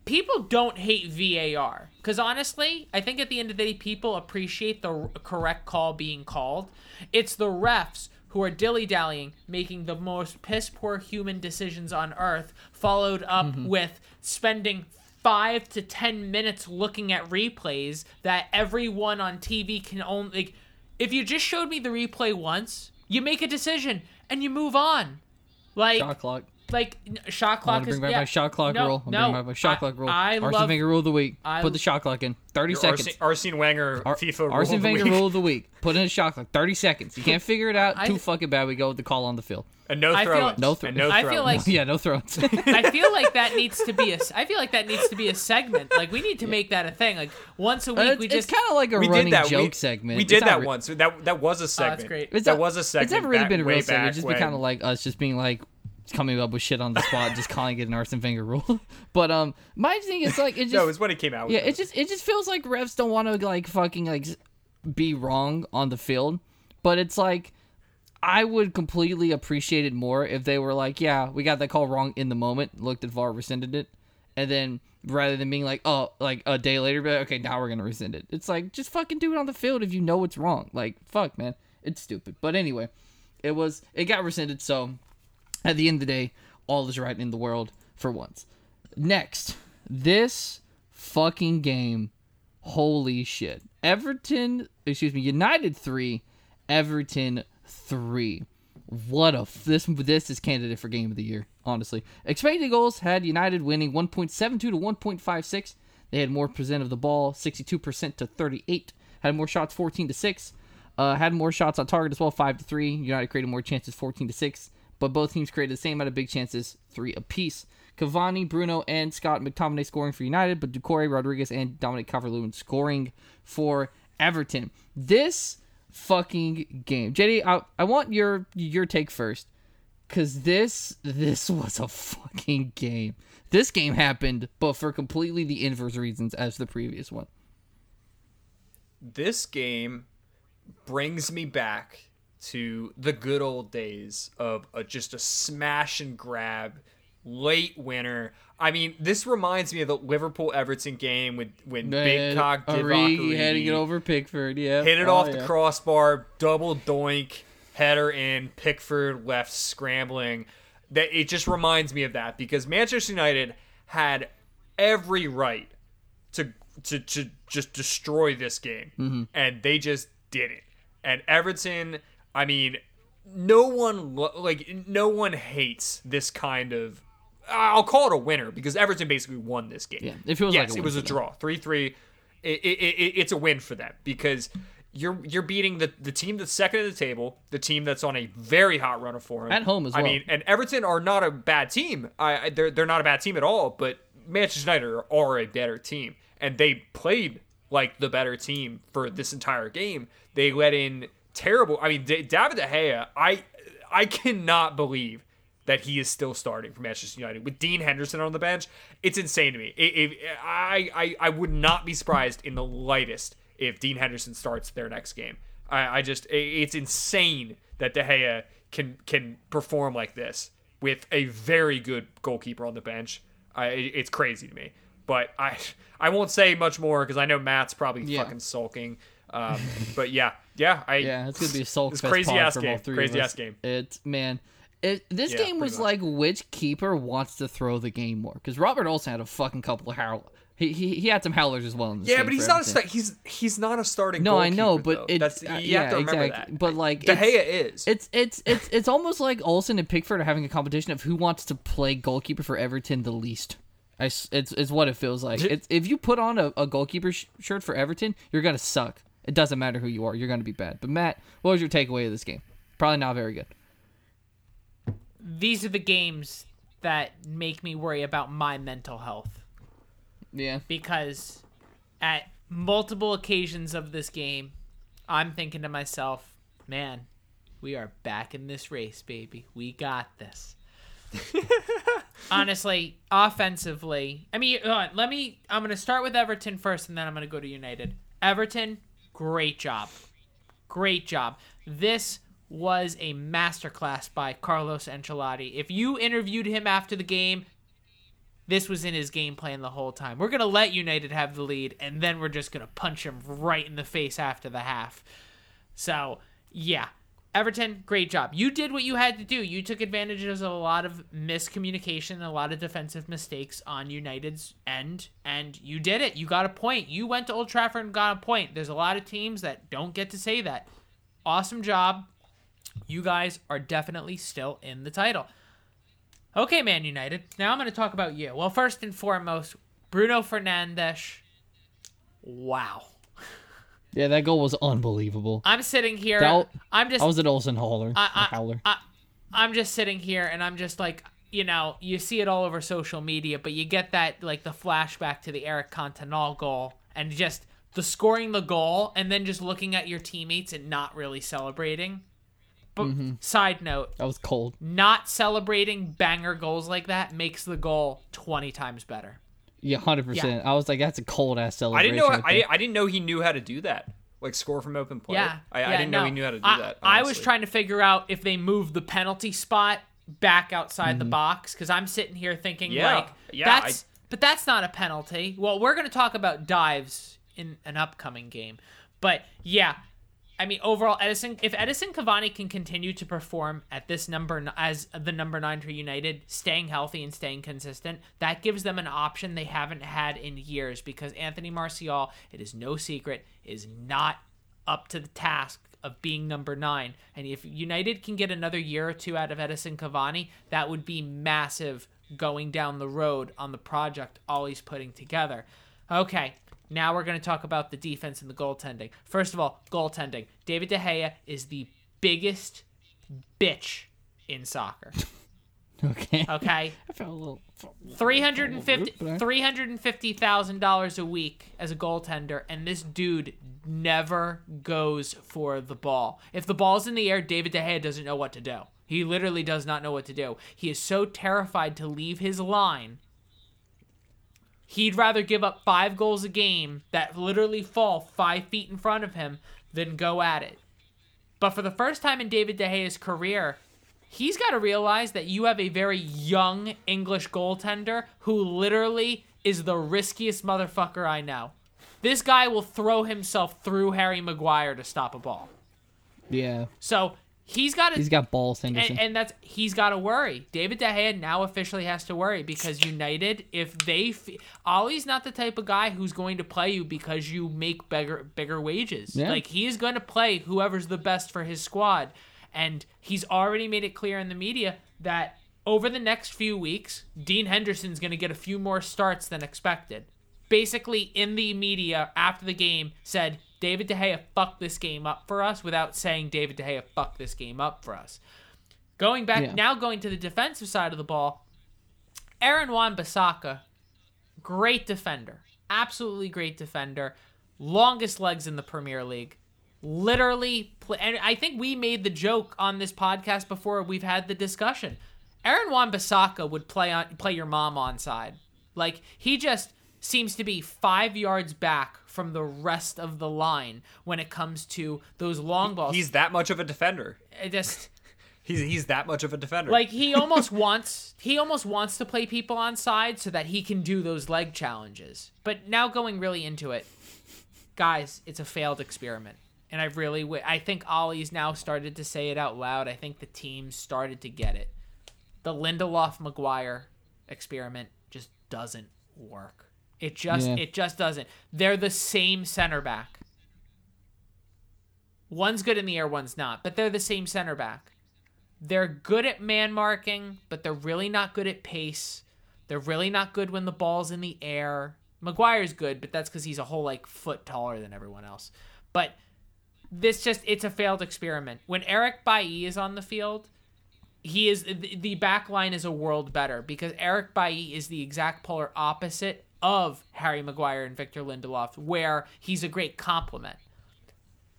people don't hate VAR because honestly, I think at the end of the day, people appreciate the correct call being called. It's the refs who are dilly dallying, making the most piss poor human decisions on earth, followed up mm-hmm. with spending five to ten minutes looking at replays that everyone on TV can only. Like, if you just showed me the replay once, you make a decision and you move on. Like, Shot clock. Like n- shot I'm clock gonna is back yeah. my shot clock no, rule. I'm no, bringing back my shot I- clock rule. I Arsene love Wenger rule of the week. I- Put the shot clock in. 30 Your seconds. Arsene, Arsene Wenger Ar- FIFA rule Arsene of the Wenger week. rule of the week. Put in a shot clock. 30 seconds. You can't figure it out. I- Too fucking bad. We go with the call on the field. and no I feel- throw-ins. No thro- and no I feel throw-ins. like- yeah, no throws. I feel like that needs to be a. I feel like that needs to be a segment. Like we need to make that a thing. Like once a uh, week, it's we just. kind of like a running joke we, segment. We It's did that re- once. That that was a oh, segment. That's great. That was a segment. It's never really been a way real segment. It's just been kind of like us just being like coming up with shit on the spot, just calling it an Arsene Wenger rule. but um, my thing is like it just no, it was when it came out. yeah, it. just it just feels like refs don't want to like fucking like be wrong on the field, but it's like I would completely appreciate it more if they were like, yeah, we got that call wrong in the moment, looked at VAR, rescinded it, and then rather than being like, oh, like a day later, but okay, now we're gonna rescind it. It's like just fucking do it on the field if you know it's wrong. Like fuck, man, it's stupid. But anyway, it was it got rescinded, so at the end of the day, all is right in the world for once. Next, this fucking game, holy shit. Everton, excuse me, United 3, Everton 3. What a f- this this is candidate for game of the year, honestly. Expected goals had United winning 1.72 to 1.56. They had more percent of the ball, 62% to 38. Had more shots, 14 to 6. Uh, had more shots on target as well, 5 to 3. United created more chances, 14 to 6 but both teams created the same amount of big chances, three apiece. Cavani, Bruno, and Scott McTominay scoring for United, but Doucouré, Rodriguez, and Dominic Calvert-Lewin scoring for Everton. This fucking game, JD, I, I want your your take first, cause this this was a fucking game. This game happened, but for completely the inverse reasons as the previous one. this game brings me back to the good old days of a, just a smash and grab late winner. I mean, this reminds me of the Liverpool Everton game with when Divock Origi heading it over Pickford, yeah, hit it Oh, off yeah. the crossbar, double doink, header in, Pickford left scrambling. That it just reminds me of that because Manchester United had every right to to, to just destroy this game, Mm-hmm. and they just didn't. And Everton, I mean, no one lo- like no one hates this kind of. I'll call it a winner because Everton basically won this game. Yeah, if it feels yes, like it was a draw, three three. It, it, it, it's a win for them because you're you're beating the the team that's second at the table, the team that's on a very hot run of form At home as well. I mean, and Everton are not a bad team. I, I they're they're not a bad team at all. But Manchester United are, are a better team, and they played like the better team for this entire game. They let in terrible. I mean, D- David De Gea. I I cannot believe that he is still starting for Manchester United with Dean Henderson on the bench. It's insane to me. It, it, I, I I would not be surprised in the lightest if Dean Henderson starts their next game. I, I just it's insane that De Gea can can perform like this with a very good goalkeeper on the bench. I, it's crazy to me. But I I won't say much more because I know Matt's probably Yeah. fucking sulking. Um, but yeah, yeah, I Yeah, it's gonna be a sulk It's crazy ass game. three Crazy ass game. It's man. It, this Yeah, game was much. like which keeper wants to throw the game more? Because Robert Olsen had a fucking couple of howl. He, he he had some howlers as well in this Yeah, but he's not a he's he's not a starting. No, I know, but it- that's you uh, have yeah, to remember exactly. that. But, like, De Gea is. It's it's it's it's almost like Olsen and Pickford are having a competition of who wants to play goalkeeper for Everton the least. I it's it's what it feels like. It's, if you put on a, a goalkeeper sh- shirt for Everton, you're gonna suck. It doesn't matter who you are, you're gonna be bad. But Matt, what was your takeaway of this game? Probably not very good. These are the games that make me worry about my mental health Yeah. because at multiple occasions of this game, I'm thinking to myself, man, we are back in this race, baby. We got this. Honestly, offensively, I mean, on, let me. I'm going to start with Everton first, and then I'm going to go to United. Everton, great job. Great job. This was a masterclass by Carlos Ancelotti. If you interviewed him after the game, this was in his game plan the whole time. We're going to let United have the lead, and then we're just going to punch him right in the face after the half. So, yeah. Everton, great job. You did what you had to do. You took advantage of a lot of miscommunication, a lot of defensive mistakes on United's end, and you did it. You got a point. You went to Old Trafford and got a point. There's a lot of teams that don't get to say that. Awesome job. You guys are definitely still in the title. Okay, Man United. Now I'm going to talk about you. Well, first and foremost, Bruno Fernandes. Wow. Yeah, that goal was unbelievable. I'm sitting here. That- I'm just I was an Olsen hauler. I, a howler. I, I, I'm just sitting here and I'm just like, you know, you see it all over social media, but you get that like the flashback to the Eric Cantona goal and just the scoring the goal and then just looking at your teammates and not really celebrating. But Mm-hmm. side note, that was cold. not celebrating banger goals like that makes the goal 20 times better. Yeah, hundred percent. I was like, that's a cold ass celebration. I didn't know. right I. I didn't know he knew how to do that. Like score from open play. Yeah, I, I didn't know he knew how to do I, that. I was trying to figure out if they moved the penalty spot back outside the mm-hmm. box because I'm sitting here thinking Yeah, like yeah, that's but that's not a penalty. Well, we're going to talk about dives in an upcoming game, but yeah. I mean, overall, Edison. If Edinson Cavani can continue to perform at this number as the number nine for United, staying healthy and staying consistent, that gives them an option they haven't had in years. Because Anthony Martial, it is no secret, is not up to the task of being number nine. And if United can get another year or two out of Edinson Cavani, that would be massive going down the road on the project Ole's putting together. Okay, now we're going to talk about the defense and the goaltending. First of all, goaltending. David De Gea is the biggest bitch in soccer. Okay. Okay? I felt a little. 350 But $350,000 a week as a goaltender and this dude never goes for the ball. If the ball's in the air, David De Gea doesn't know what to do. He literally does not know what to do. He is so terrified to leave his line. He'd rather give up 5 goals a game that literally fall 5 feet in front of him than go at it. But for the first time in David De Gea's career, he's got to realize that you have a very young English goaltender who literally is the riskiest motherfucker I know. This guy will throw himself through Harry Maguire to stop a ball. Yeah, So he's got he's got balls, Henderson. and, and that's he's got to worry. David De Gea now officially has to worry because United, if they, f- Ole's not the type of guy who's going to play you because you make bigger bigger wages. Yeah. Like he is going to play whoever's the best for his squad, and he's already made it clear in the media that over the next few weeks, Dean Henderson's going to get a few more starts than expected. Basically, in the media after the game, said David De Gea fucked this game up for us without saying David De Gea fucked this game up for us. Going back Yeah. now, going to the defensive side of the ball, Aaron Wan-Bissaka, great defender, absolutely great defender, longest legs in the Premier League. Literally, and I think we made the joke on this podcast before we've had the discussion. Aaron Wan-Bissaka would play on play your mom on side. Like he just seems to be five yards back from the rest of the line when it comes to those long balls. He's that much of a defender. It just He's he's that much of a defender. like he almost wants he almost wants to play people on side so that he can do those leg challenges. But now going really into it, guys, it's a failed experiment. And I really wi- I think Ole's now started to say it out loud. I think the team started to get it. The Lindelof Maguire experiment just doesn't work. It just Yeah. it just doesn't. They're the same center back. One's good in the air, one's not, but they're the same center back. They're good at man marking, but they're really not good at pace. They're really not good when the ball's in the air. Maguire's good, but that's because he's a whole like foot taller than everyone else. But this just it's a failed experiment. When Eric Bailly is on the field, he is the the back line is a world better because Eric Bailly is the exact polar opposite of Harry Maguire and Victor Lindelof, where he's a great complement.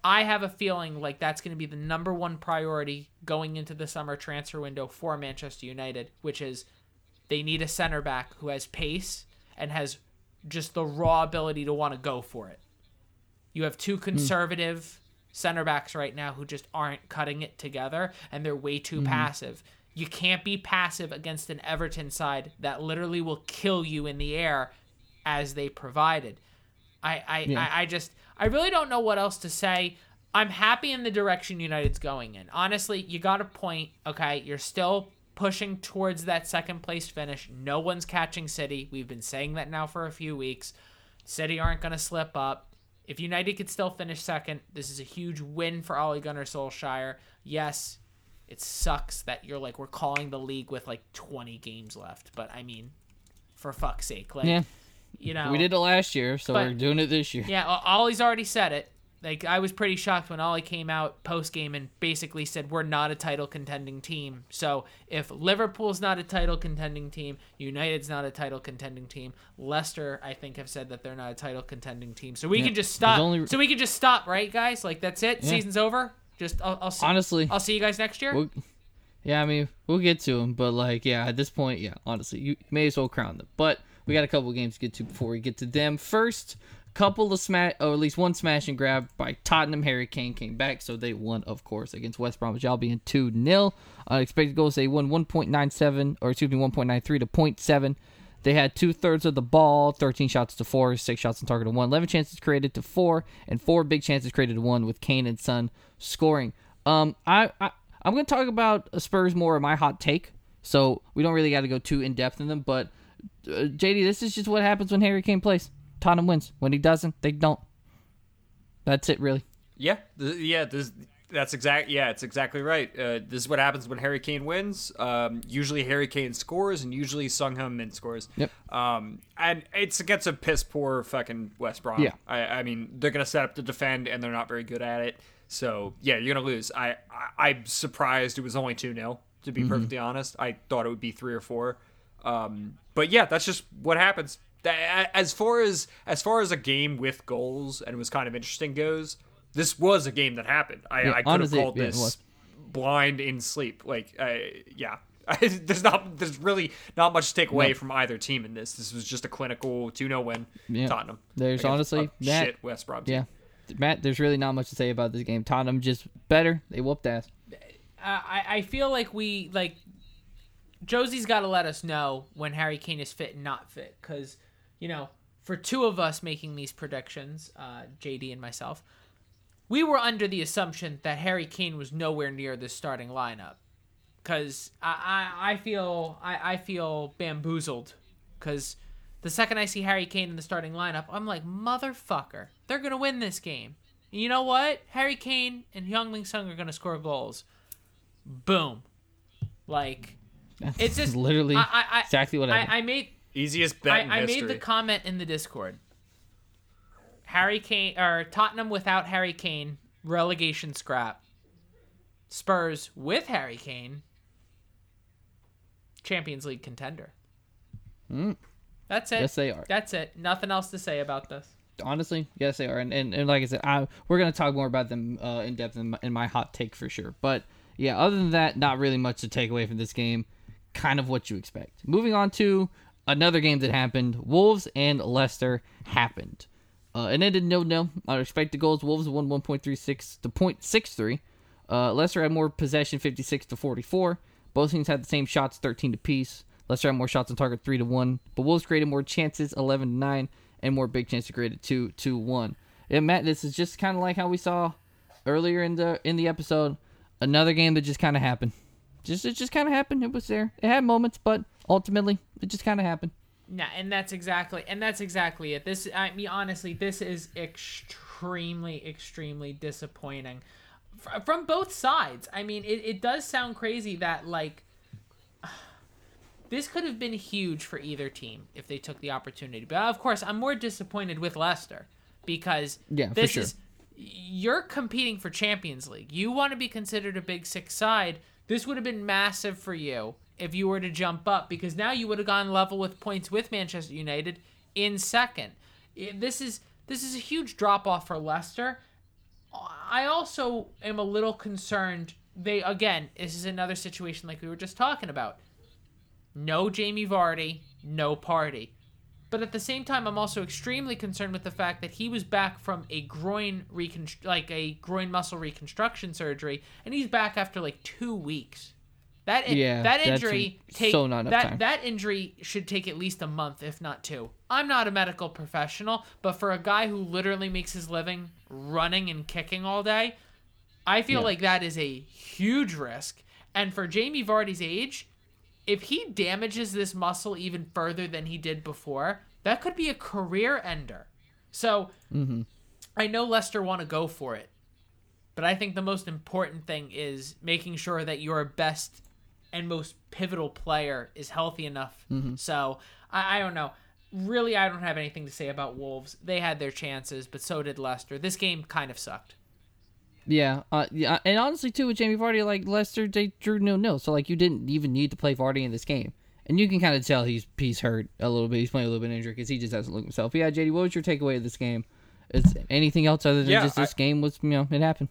I have a feeling like that's going to be the number one priority going into the summer transfer window for Manchester United, which is they need a center back who has pace and has just the raw ability to want to go for it. You have two hmm. conservative center backs right now who just aren't cutting it together and they're way too mm-hmm. passive. You can't be passive against an Everton side that literally will kill you in the air as they provided. I I, I I just I really don't know what else to say. I'm happy in the direction United's going in. Honestly, you got a point. Okay, you're still pushing towards that second place finish. No one's catching City. We've been saying that now for a few weeks. City aren't going to slip up. If United could still finish second, this is a huge win for Ole Gunnar Solskjaer. Yes, it sucks that you're like we're calling the league with like 20 games left, but I mean, for fuck's sake, like Yeah. You know, We did it last year, so But- we're doing it this year. yeah, Ole's already said it. Like I was pretty shocked when Ollie came out post game and basically said we're not a title contending team. So if Liverpool's not a title contending team, United's not a title contending team. Leicester, I think, have said that they're not a title contending team. So we Yeah, can just stop. only- So we can just stop, right, guys? Like that's it. Yeah. Season's over. Just I'll, I'll see. Honestly, I'll see you guys next year. we'll, yeah, I mean, we'll get to them, but like, yeah, at this point, yeah, honestly, you may as well crown them. But we got a couple of games to get to before we get to them. First, couple of smash, or at least one smash and grab by Tottenham. Harry Kane came back, so they won, of course, against West Bromwich Albion two 0 uh, Expected goals they won 1.97, or excuse me, 1.93 to 0.7. They had two thirds of the ball, 13 shots to four, six shots on target to one, 11 chances created to four, and four big chances created to one with Kane and Son scoring. Um, I, I I'm gonna talk about Spurs more in my hot take, so we don't really got to go too in depth in them. But uh, JD, this is just what happens when Harry Kane plays. Tottenham wins. When he doesn't, they don't. That's it, really. Yeah, th- yeah, this, that's exact. Yeah, it's exactly right. Uh, this is what happens when Harry Kane wins. Um, usually Harry Kane scores, and usually Son Heung-min scores. Yep. Um, and it's against a piss poor fucking West Brom. Yeah. I, I mean, they're gonna set up to defend, and they're not very good at it. So yeah, you're gonna lose. I, I I'm surprised it was only two 0 To be perfectly honest, I thought it would be three or four. Um, but yeah, that's just what happens. That- As far as as far as a game with goals and was kind of interesting goes, this was a game that happened. I, Yeah, I could honestly, have called yeah, this was. blind in sleep. Like, uh, yeah, there's not there's really not much to take away No. from either team in this. This was just a clinical 2-0 win. Yeah. Tottenham. There's honestly a that- shit West Brom. team. Yeah, Matt. There's really not much to say about this game. Tottenham just better. They whooped ass. I, I feel like we like Josie's got to let us know when Harry Kane is fit and not fit because you know for two of us making these predictions, uh, JD and myself, we were under the assumption that Harry Kane was nowhere near the starting lineup because I, I I feel I, I feel bamboozled because the second I see Harry Kane in the starting lineup, I'm like motherfucker, they're gonna win this game. And you know what? Harry Kane and Heung-min Son are gonna score goals boom like it's just literally I, I, I, exactly what I, happened. I made Easiest bet I, in I made the comment in the discord harry kane or tottenham without harry kane relegation scrap spurs with harry kane champions league contender Mm. that's it Yes, they are. that's it nothing else to say about this honestly, yes, they are. And and, and like I said, I, we're gonna talk more about them uh, in depth in my, in my hot take for sure. But yeah, other than that, not really much to take away from this game. Kind of what you expect. Moving on to another game that happened. Wolves and Leicester happened. Uh, it ended nil nil. On expected goals, Wolves won 1.36 to 0.63. Uh, Leicester had more possession, 56 to 44. Both teams had the same shots, 13 to piece. Leicester had more shots on target, 3 to 1. But Wolves created more chances, 11 to 9, and more big chances created, 2 to 1. And Matt, this is just kind of like how we saw earlier in the in the episode. Another game that just kind of happened. Just it just kind of happened. It was there. It had moments, but ultimately, it just kind of happened. Yeah, and that's exactly and that's exactly it. This I mean honestly, this is extremely extremely disappointing F- from both sides. I mean, it, it does sound crazy that like this could have been huge for either team if they took the opportunity. But of course, I'm more disappointed with Leicester because Yeah, this sure. is you're competing for Champions League. You want to be considered a Big Six side. This would have been massive for you if you were to jump up because now you would have gone level with points with Manchester United in second. This is this is a huge drop off for Leicester. I also am a little concerned. They again, this is another situation like we were just talking about. No Jamie Vardy, no party. But at the same time, I'm also extremely concerned with the fact that he was back from a groin reconst- like a groin muscle reconstruction surgery, and he's back after like two weeks. That in- Yeah, that injury take so not that time. that injury should take at least a month, if not two. I'm not a medical professional, but for a guy who literally makes his living running and kicking all day, I feel Yeah. like that is a huge risk. And for Jamie Vardy's age, if he damages this muscle even further than he did before, that could be a career ender. So mm-hmm. I know Leicester want to go for it, but I think the most important thing is making sure that your best and most pivotal player is healthy enough. Mm-hmm. So I, I don't know. Really, I don't have anything to say about Wolves. They had their chances, but so did Leicester. This game kind of sucked. Yeah, uh, yeah, and honestly too with Jamie Vardy, like Leicester, they drew nil nil, so like you didn't even need to play Vardy in this game, and you can kind of tell he's he's hurt a little bit. He's playing a little bit injured because he just doesn't look himself. Yeah, JD, what was your takeaway of this game? Is anything else other than Yeah, just this I- game was you know it happened?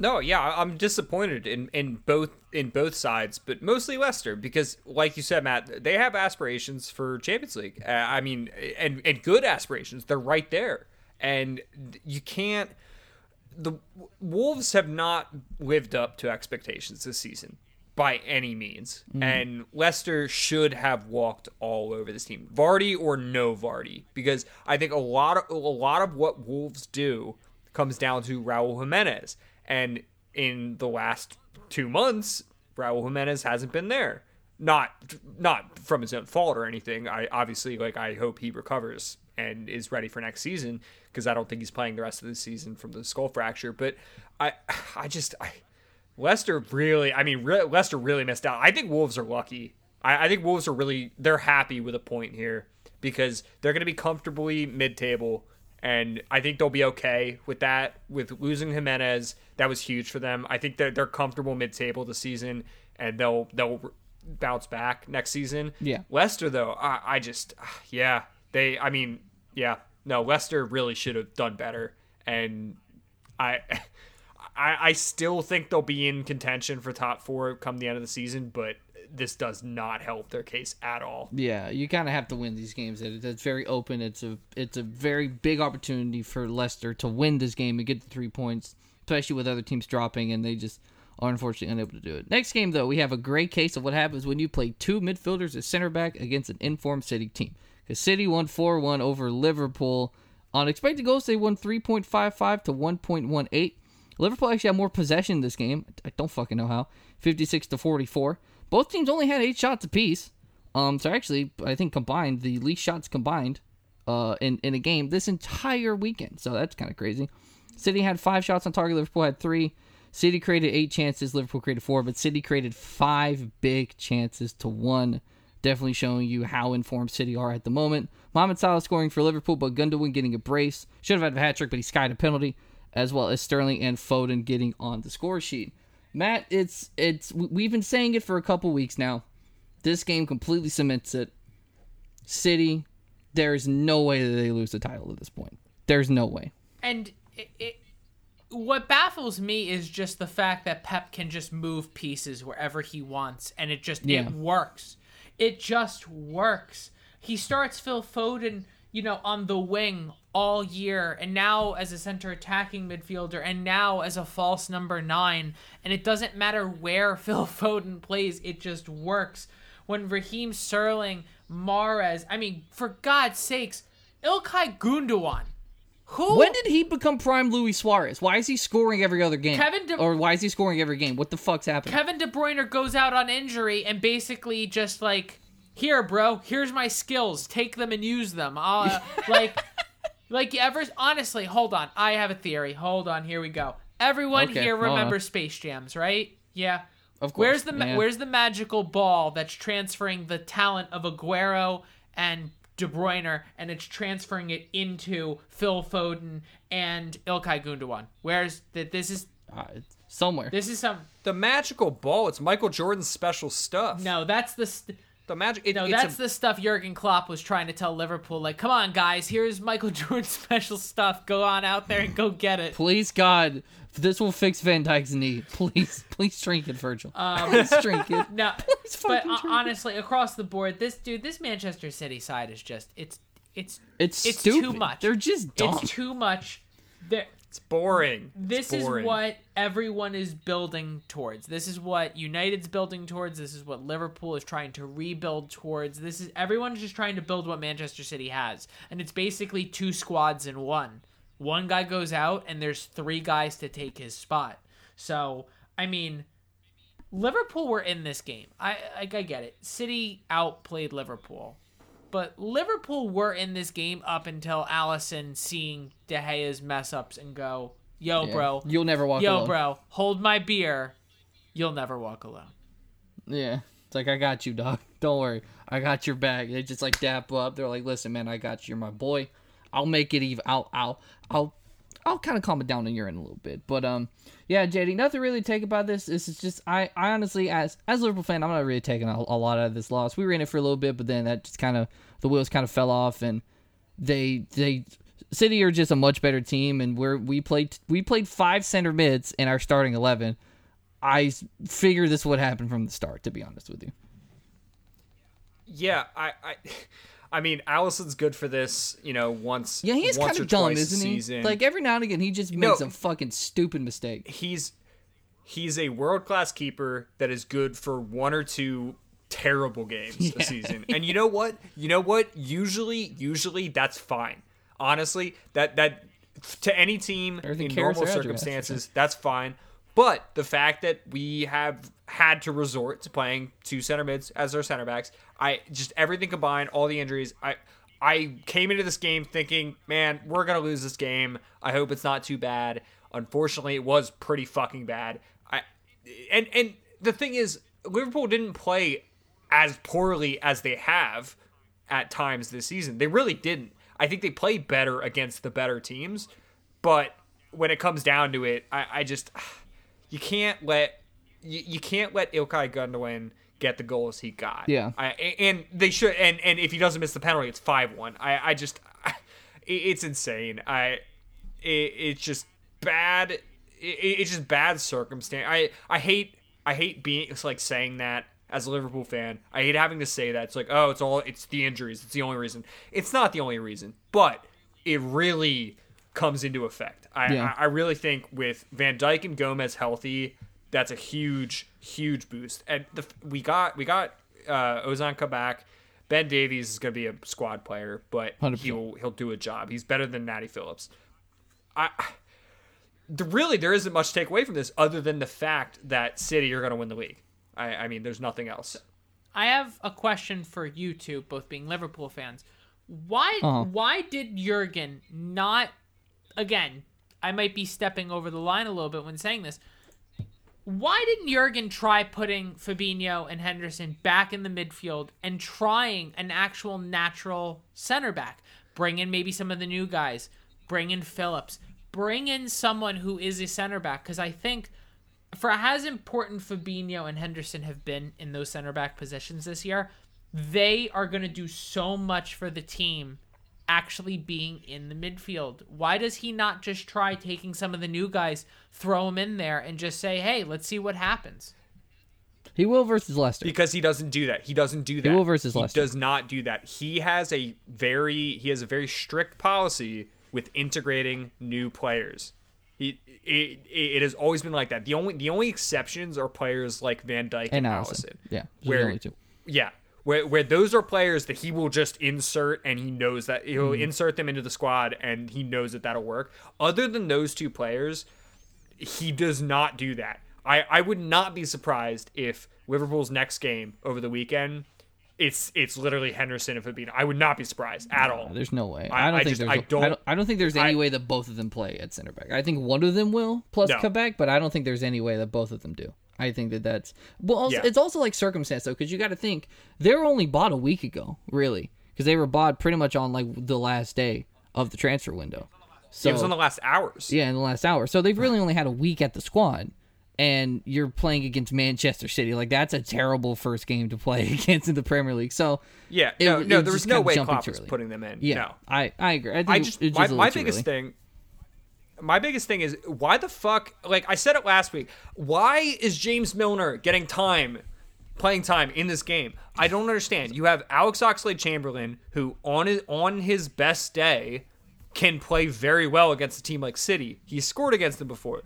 No, yeah, I'm disappointed in, in both in both sides, but mostly Leicester because, like you said, Matt, they have aspirations for Champions League. Uh, I mean, and and good aspirations. They're right there, and you can't. The Wolves have not lived up to expectations this season by any means, mm-hmm. and Leicester should have walked all over this team, Vardy or no Vardy, because I think a lot of a lot of what Wolves do comes down to Raul Jimenez. And in the last two months, Raul Jimenez hasn't been there. Not not from his own fault or anything. I obviously like I hope he recovers and is ready for next season because I don't think he's playing the rest of the season from the skull fracture. But I I just I Leicester really I mean re- Leicester really missed out. I think Wolves are lucky. I, I think Wolves are really they're happy with a point here because they're going to be comfortably mid-table and I think they'll be okay with that. With losing Jimenez, that was huge for them. I think that they're comfortable mid-table this season, and they'll they'll bounce back next season. Yeah. Leicester though, I, I just yeah they. I mean yeah no Leicester really should have done better, and I. I, I still think they'll be in contention for top four come the end of the season, but this does not help their case at all. Yeah, you kind of have to win these games. It- It's very open. It's a it's a very big opportunity for Leicester to win this game and get the three points, especially with other teams dropping, and they just are unfortunately unable to do it. Next game though, we have a great case of what happens when you play two midfielders at center back against an informed City team. Because City won four one over Liverpool. On expected goals, they won three point five five to one point one eight. Liverpool actually had more possession in this game. I don't fucking know how. 56 to 44. Both teams only had eight shots apiece. Um, so actually, I think combined, the least shots combined uh, in, in a game this entire weekend. So that's kind of crazy. City had five shots on target. Liverpool had three. City created eight chances. Liverpool created four. But City created five big chances to one. Definitely showing you how informed City are at the moment. Mohamed Salah scoring for Liverpool, but Gundogan getting a brace. Should have had a hat trick, but he skied a penalty, as well as Sterling and Foden getting on the score sheet. Matt, it's it's we- we've been saying it for a couple weeks now. This game completely cements it. City, there is no way that they lose the title at this point. There's no way. And it, it, what baffles me is just the fact that Pep can just move pieces wherever he wants, and it just Yeah. it works. It just works. He starts Phil Foden, you know, on the wing all year, and now as a center attacking midfielder, and now as a false number nine. And it doesn't matter where Phil Foden plays, it just works. When Raheem Sterling, Mahrez, I mean, for God's sakes, Ilkay Gundogan. Who? When did he become prime Luis Suarez? Why is he scoring every other game? Kevin De- or why is he scoring every game? What the fuck's happening? Kevin De Bruyne goes out on injury and basically just like, here, bro, here's my skills. Take them and use them. Uh, like, like ever. Honestly, hold on. I have a theory. Hold on. Here we go. Everyone Okay, here remembers Space Jams, right? Yeah. Of course. Where's the yeah. Where's the magical ball that's transferring the talent of Aguero and De Bruyne, and it's transferring it into Phil Foden and Ilkay Gundogan? Where's that? This is Uh, somewhere. this is some. The magical ball. It's Michael Jordan's special stuff. No, that's the. St- the magic. It, No, it's that's a, the stuff Jurgen Klopp was trying to tell Liverpool. Like, come on, guys, here's Michael Jordan's special stuff. Go on out there and go get it. Please God, this will fix Van Dijk's knee. Please, please drink it, Virgil. Um, please drink it. No, Please but fucking uh, drink it. honestly, across the board, this dude, this Manchester City side is just it's it's It's, it's stupid. too much. They're just dumb. it's too much. There, it's boring. this It's is what everyone is building towards. This is what United's building towards. This is what Liverpool is trying to rebuild towards. This is everyone's just trying to build what Manchester City has, and it's basically two squads in one. One guy goes out, and there's three guys to take his spot. So, I mean, Liverpool were in this game. I I, I get it. City outplayed Liverpool. But Liverpool were in this game up until Alisson seeing De Gea's mess ups and go, "Yo, Yeah. bro, You'll never walk yo, alone. bro, hold my beer. You'll never walk alone." Yeah. It's like I got you, dog. Don't worry. I got your back. They just like dap up. They're like, listen, man, I got you. You're my boy. I'll make it even. I'll, I'll, I'll, I'll kind of calm it down your end a little bit. But um, yeah, JD, nothing really to take about this. This is just I, I honestly, as as a Liverpool fan, I'm not really taking a, a lot out of this loss. We were in it for a little bit, but then that just kind of the wheels kind of fell off, and they they City are just a much better team, and we're we played we played five center mids in our starting eleven. I figure this would happen from the start, to be honest with you. Yeah, I, I, I mean, Alisson's good for this. You know, once. Yeah, he's kind of dumb, isn't he? season. Like every now and again, he just No. makes a fucking stupid mistake. he's he's a world class keeper that is good for one or two terrible games a season. And you know what? You know what? Usually, usually that's fine. Honestly, that that to any team Everything in normal circumstances, that's fine. But the fact that we have had to resort to playing two center mids as our center backs, I just everything combined, all the injuries, I I came into this game thinking, man, we're gonna lose this game. I hope it's not too bad. Unfortunately, it was pretty fucking bad. I and and the thing is, Liverpool didn't play as poorly as they have at times this season. They really didn't. I think they played better against the better teams, but when it comes down to it, I, I just you can't let you, you can't let Ilkay Gundogan get the goals he got. Yeah. I, and they should. And and if he doesn't miss the penalty, it's five one. I I just it, it's insane. I it, it's just bad. It, it's just bad circumstance. I I hate I hate being it's like saying that as a Liverpool fan. I hate having to say that. It's like oh, it's all it's the injuries. It's the only reason. It's not the only reason, but it really comes into effect. I Yeah. I, I really think with Van Dijk and Gomez healthy, that's a huge huge boost. And the we got we got uh, Ozan Kabak. Ben Davies is going to be a squad player, but 100%. he'll he'll do a job. He's better than Natty Phillips. I the, really there isn't much to take away from this other than the fact that City are going to win the league. I, I mean, there's nothing else. I have a question for you two, both being Liverpool fans. Why Uh-huh. why did Jurgen not again, I might be stepping over the line a little bit when saying this. Why didn't Jurgen try putting Fabinho and Henderson back in the midfield and trying an actual natural center back? Bring in maybe some of the new guys. Bring in Phillips. Bring in someone who is a center back because I think for as important Fabinho and Henderson have been in those center back positions this year, they are going to do so much for the team actually being in the midfield. Why does he not just try taking some of the new guys, throw them in there, and just say, hey, let's see what happens? He will versus Leicester. because he doesn't do that. He doesn't do that. He will versus he Leicester. does not do that. He has a very he has a very strict policy with integrating new players. He it, it has always been like that. The only the only exceptions are players like Van Dijk and, and Alisson. Alisson. Yeah, those Where only two. yeah, where where those are players that he will just insert and he knows that he'll Mm-hmm. insert them into the squad and he knows that that'll work. Other than those two players, he does not do that. I, I would not be surprised if Liverpool's next game over the weekend, it's it's literally Henderson and Fabinho. I would not be surprised at all. There's no way. I- I, don't I think just- there's. I I don't- don't, I don't think there's any way that both of them play at center back. I think one of them will plus No. Kabak, but I don't think there's any way that both of them do. I think that that's well. Also, Yeah. It's also like circumstance though, because you got to think they were only bought a week ago, really, because they were bought pretty much on like the last day of the transfer window. So it was on the last hours. yeah, in the last hour. So they've really only had a week at the squad. And you're playing against Manchester City. Like that's a terrible first game to play against in the Premier League. So Yeah, no, it no, there was no way Klopp was putting them in. Yeah, No. I I agree. I, think I just my, my biggest early. thing my biggest thing is why the fuck like I said it last week, why is James Milner getting time playing time in this game? I don't understand. You have Alex Oxlade Chamberlain who on his on his best day can play very well against a team like City. He scored against them before.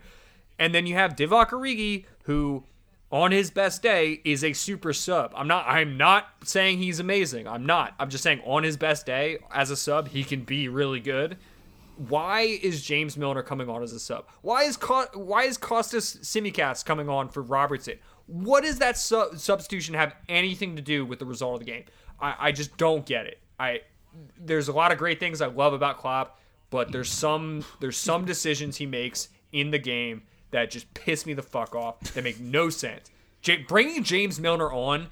And then you have Divock Origi who on his best day is a super sub. I'm not I'm not saying he's amazing. I'm not. I'm just saying on his best day as a sub, he can be really good. Why is James Milner coming on as a sub? Why is Co- why is Kostas Tsimikas coming on for Robertson? What does that su- substitution have anything to do with the result of the game? I, I just don't get it. I there's a lot of great things I love about Klopp, but there's some there's some decisions he makes in the game that just piss me the fuck off. That make no sense. J- bringing James Milner on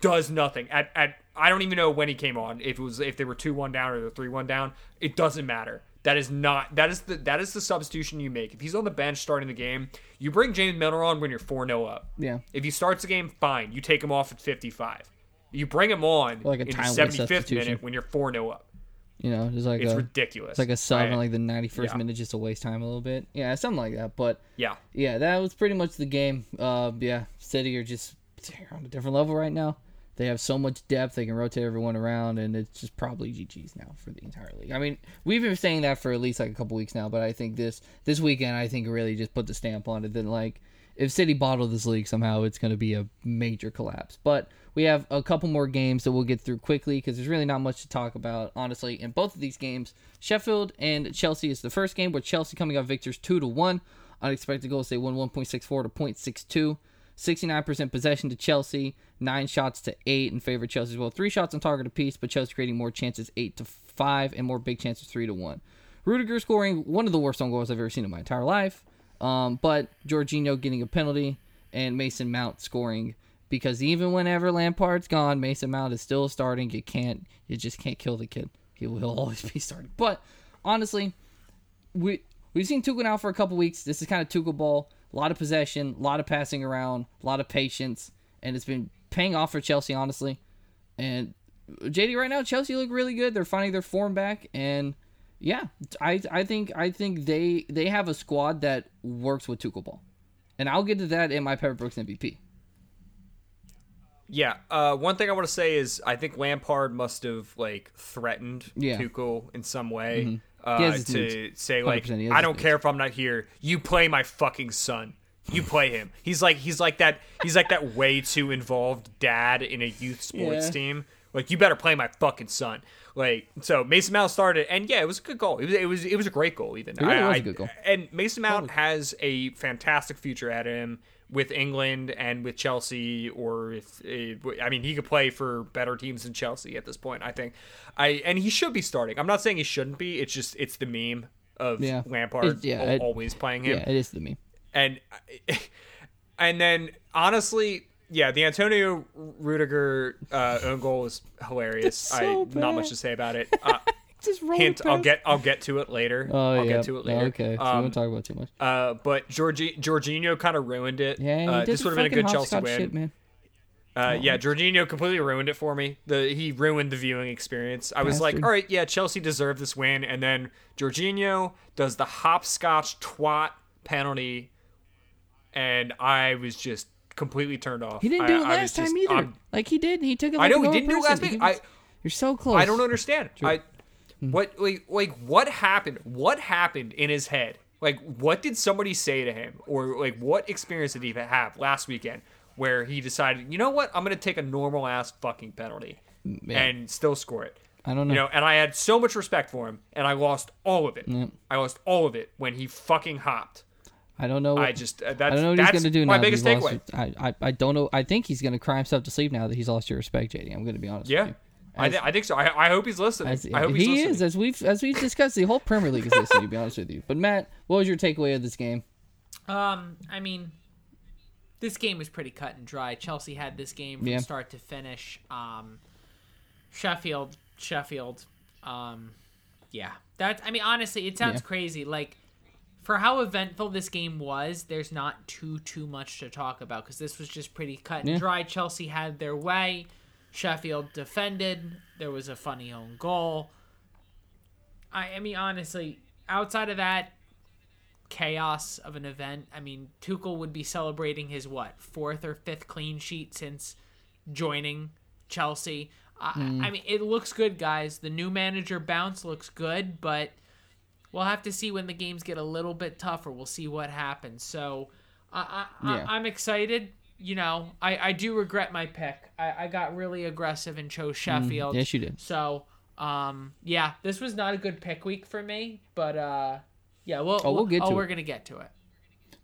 does nothing. At at I don't even know when he came on. If it was if they were two one down or three one down, it doesn't matter. That is not that is the that is the substitution you make. If he's on the bench starting the game, you bring James Milner on when you're four 0 up. Yeah. If he starts the game, fine. You take him off at fifty five. You bring him on Like a in the seventy fifth minute when you're four 0 up. You know, just like It's a ridiculous. it's like a sub in like the 91st yeah. minute just to waste time a little bit. Yeah, something like that. But yeah. yeah, that was pretty much the game. Uh, yeah, City are just on a different level right now. They have so much depth; they can rotate everyone around, and it's just probably GG's now for the entire league. I mean, we've been saying that for at least like a couple weeks now, but I think this this weekend, I think really just put the stamp on it. That like, if City bottle this league somehow, it's going to be a major collapse. But we have a couple more games that we'll get through quickly because there's really not much to talk about, honestly. In both of these games, Sheffield and Chelsea is the first game, with Chelsea coming out victors two to one. Unexpected goals, they won 1.64 to 0.62. 69% possession to Chelsea, nine shots to eight in favor of Chelsea as well. Three shots on target apiece, but Chelsea creating more chances, eight to five, and more big chances, three to one. Rudiger scoring one of the worst own goals I've ever seen in my entire life. Um, but Jorginho getting a penalty and Mason Mount scoring because even whenever Lampard's gone, Mason Mount is still starting. You can't, you just can't kill the kid. He will always be starting. But honestly, we we've seen Tuchel now for a couple weeks. This is kind of Tuchel ball. A lot of possession, a lot of passing around, a lot of patience, and it's been paying off for Chelsea, honestly. And JD, right now, Chelsea look really good. They're finding their form back, and yeah, I I think I think they they have a squad that works with Tuchel ball, and I'll get to that in my Pepper Brooks MVP. Yeah. Uh, one thing I want to say is I think Lampard must have like threatened Yeah. Mm-hmm. Tuchel in some way He uh, to say like 100% he has I don't care if I'm not here. You play my fucking son. You play him. He's like he's like that. He's like that way too involved dad in a youth sports Yeah. team. Like you better play my fucking son. Like so, Mason Mount started, and yeah, it was a good goal. It was it was it was a great goal. Even It really I- was a I- good goal. and Mason Mount has a fantastic future at him with England and with Chelsea, or if I mean he could play for better teams than Chelsea at this point. I think, I and he should be starting. I'm not saying he shouldn't be. It's just it's the meme of Yeah. Lampard It- yeah, al- it- always playing him, Yeah, it is the meme. and and then honestly. Yeah, the Antonio Rudiger uh, own goal was hilarious. so I not much to say about it. Uh, Just roll hint: it I'll get I'll get to it later. Oh I'll yeah. get to it later. Okay, so we Um, won't talk about it too much. uh, but Georgi- Jorginho kind of ruined it. Yeah, he uh, this would have been a good Chelsea win. Shit, man. Uh, yeah, Jorginho completely ruined it for me. The he ruined the viewing experience. I was like, all right, yeah, Chelsea deserved this win, and then Jorginho does the hopscotch twat penalty, and I was just completely turned off. He didn't do it I was last time just- either. I'm- like he did. He took it. I Like know a he didn't do it last week. I- you're so close. I don't understand. I Hmm. What like like what happened? What happened in his head? Like what did somebody say to him, or like what experience did he have last weekend where he decided, you know what, I'm gonna take a normal ass fucking penalty and still score it. I don't know. You know, and I had so much respect for him, and I lost all of it. I lost all of it when he fucking hopped. I don't know. What, I just uh, that's I don't know what he's gonna do my now. that biggest takeaway. I, I I don't know. I think he's gonna cry himself to sleep now that he's lost your respect, JD. I'm gonna be honest. Yeah, With you. I, th- I think so. I, I hope he's listening. As, I hope he's he listening. is, as we've as we've discussed, the whole Premier League is listening. To be honest with you, but Matt, what was your takeaway of this game? Um, I mean, this game was pretty cut and dry. Chelsea had this game from Yeah. start to finish. Um, Sheffield, Sheffield. Um, yeah, that. I mean, honestly, it sounds Yeah. crazy. Like for how eventful this game was, there's not too too much to talk about because this was just pretty cut and Yeah. dry. Chelsea had their way. Sheffield defended. There was a funny own goal. I, I mean, honestly, outside of that, chaos of an event. I mean, Tuchel would be celebrating his what fourth or fifth clean sheet since joining Chelsea. I, I mm. mean, it looks good, guys. The new manager bounce looks good, but we'll have to see when the games get a little bit tougher. We'll see what happens. So, I, I, Yeah. I, I'm excited. You know, I, I do regret my pick. I, I got really aggressive and chose Sheffield. yes, you did. So, um, yeah, this was not a good pick week for me, but uh, yeah, we'll, Oh, we'll get oh, to we're it. gonna get to it.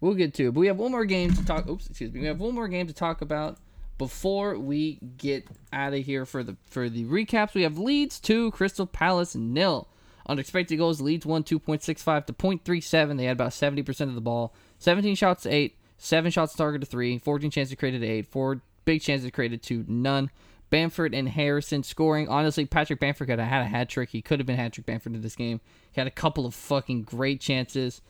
We'll get to it. But we have one more game to talk. Oops, excuse me. We have one more game to talk about before we get out of here for the for the recaps. We have Leeds two, Crystal Palace nil. Unexpected goals. Leeds won two point six five to 0.37. They had about seventy percent of the ball. Seventeen shots to eight. Seven shots target to three. Fourteen chances created eight. Four big chances created to none. Bamford and Harrison scoring. Honestly, Patrick Bamford could have had a hat trick. He could have been hat trick Bamford in this game. He had a couple of fucking great chances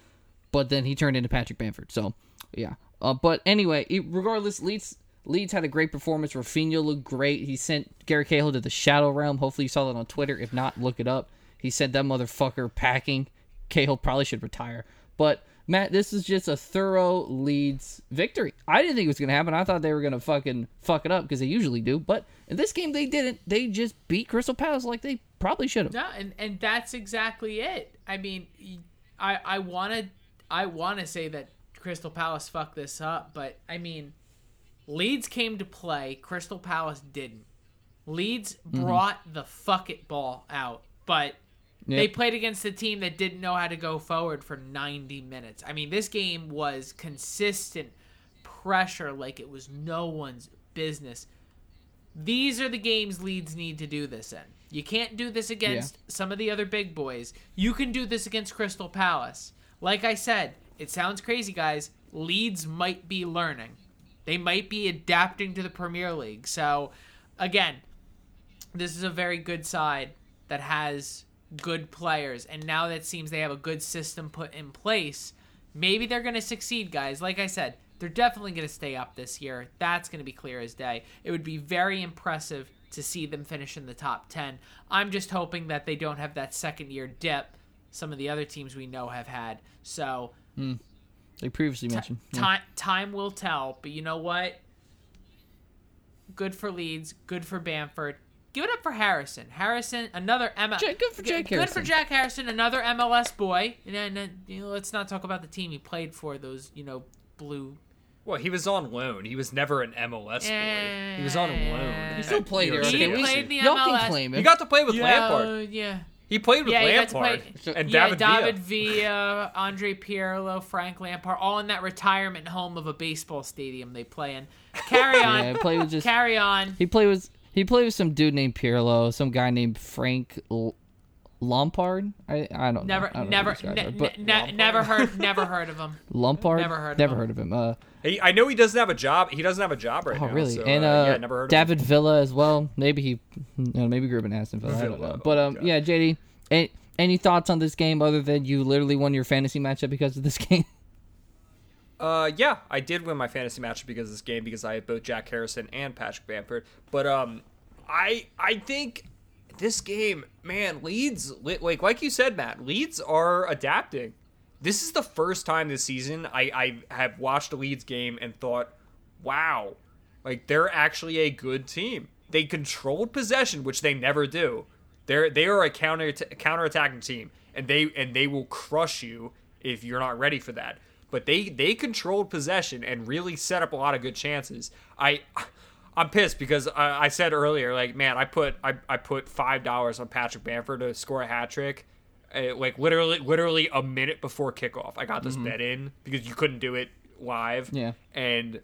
but then he turned into Patrick Bamford. So, yeah. Uh, but anyway, regardless, Leeds Leeds had a great performance. Raphinha looked great. He sent Gary Cahill to the Shadow Realm. Hopefully, you saw that on Twitter. If not, look it up. He sent that motherfucker packing. Cahill probably should retire. But Matt, this is just a thorough Leeds victory. I didn't think it was gonna happen. I thought they were gonna fucking fuck it up because they usually do. But in this game, they didn't. They just beat Crystal Palace like they probably should have. No, and and that's exactly it. I mean, I I wanted I want to say that Crystal Palace fucked this up, but I mean, Leeds came to play. Crystal Palace didn't. Leeds Mm-hmm. brought the fuck it ball out, but they played against a team that didn't know how to go forward for 90 minutes. I mean, this game was consistent pressure like it was no one's business. These are the games Leeds need to do this in. You can't do this against some of the other big boys. You can do this against Crystal Palace. Like I said, it sounds crazy, guys. Leeds might be learning. They might be adapting to the Premier League. So, again, this is a very good side that has good players. And now that seems they have a good system put in place, maybe they're going to succeed, guys. Like I said, they're definitely going to stay up this year. That's going to be clear as day. It would be very impressive to see them finish in the top 10. I'm just hoping that they don't have that second year dip some of the other teams we know have had. So, hmm. They previously mentioned. Yeah. time time will tell. But you know what? Good for Leeds. Good for Bamford. Give it up for Harrison. Harrison, another Emma. Jack- good for Jack Good Harrison. for Jack Harrison, another MLS boy. And then, then, you know, let's not talk about the team he played for. Those you know blue. Well, he was on loan. He was never an MLS boy. He was on loan. Eh. He still at played New there. He okay? We- played in the Y'all MLS. can claim He got to play with yeah, Lampard. yeah. He played with Yeah, he got to Lampard play- and yeah, David, David Villa. Villa, Andre Pirlo, Frank Lampard, all in that retirement home of a baseball stadium they play in. Carry on. Yeah, play with just Carry on. He played with he played with some dude named Pirlo, some guy named Frank L- Lompard. I I don't Never, know. I don't never, know who these guys ne- but ne- ne- never heard, never heard of him. Lompard. never heard of Never him. heard of him. Uh, He, I know he doesn't have a job. He doesn't have a job right oh now. really? so, and uh, uh, yeah, never heard of him. David Villa as well. Maybe he, no, maybe Gribben Aston Villa. I don't know. But um, yeah, JD. Any, any thoughts on this game other than you literally won your fantasy matchup because of this game? Uh, yeah, I did win my fantasy matchup because of this game because I had both Jack Harrison and Patrick Bamford. But um, I I think this game, man, Leeds like like you said, Matt, Leeds are adapting. This is the first time this season I I have watched a Leeds game and thought, wow, like they're actually a good team. They controlled possession, which they never do. They're they are a counter counter attacking team, and they and they will crush you if you're not ready for that. But they they controlled possession and really set up a lot of good chances. I I'm pissed because I, I said earlier, like, man, I put I, I put five dollars on Patrick Bamford to score a hat trick, uh, like literally literally a minute before kickoff. I got this bet in because you couldn't do it live. Yeah. and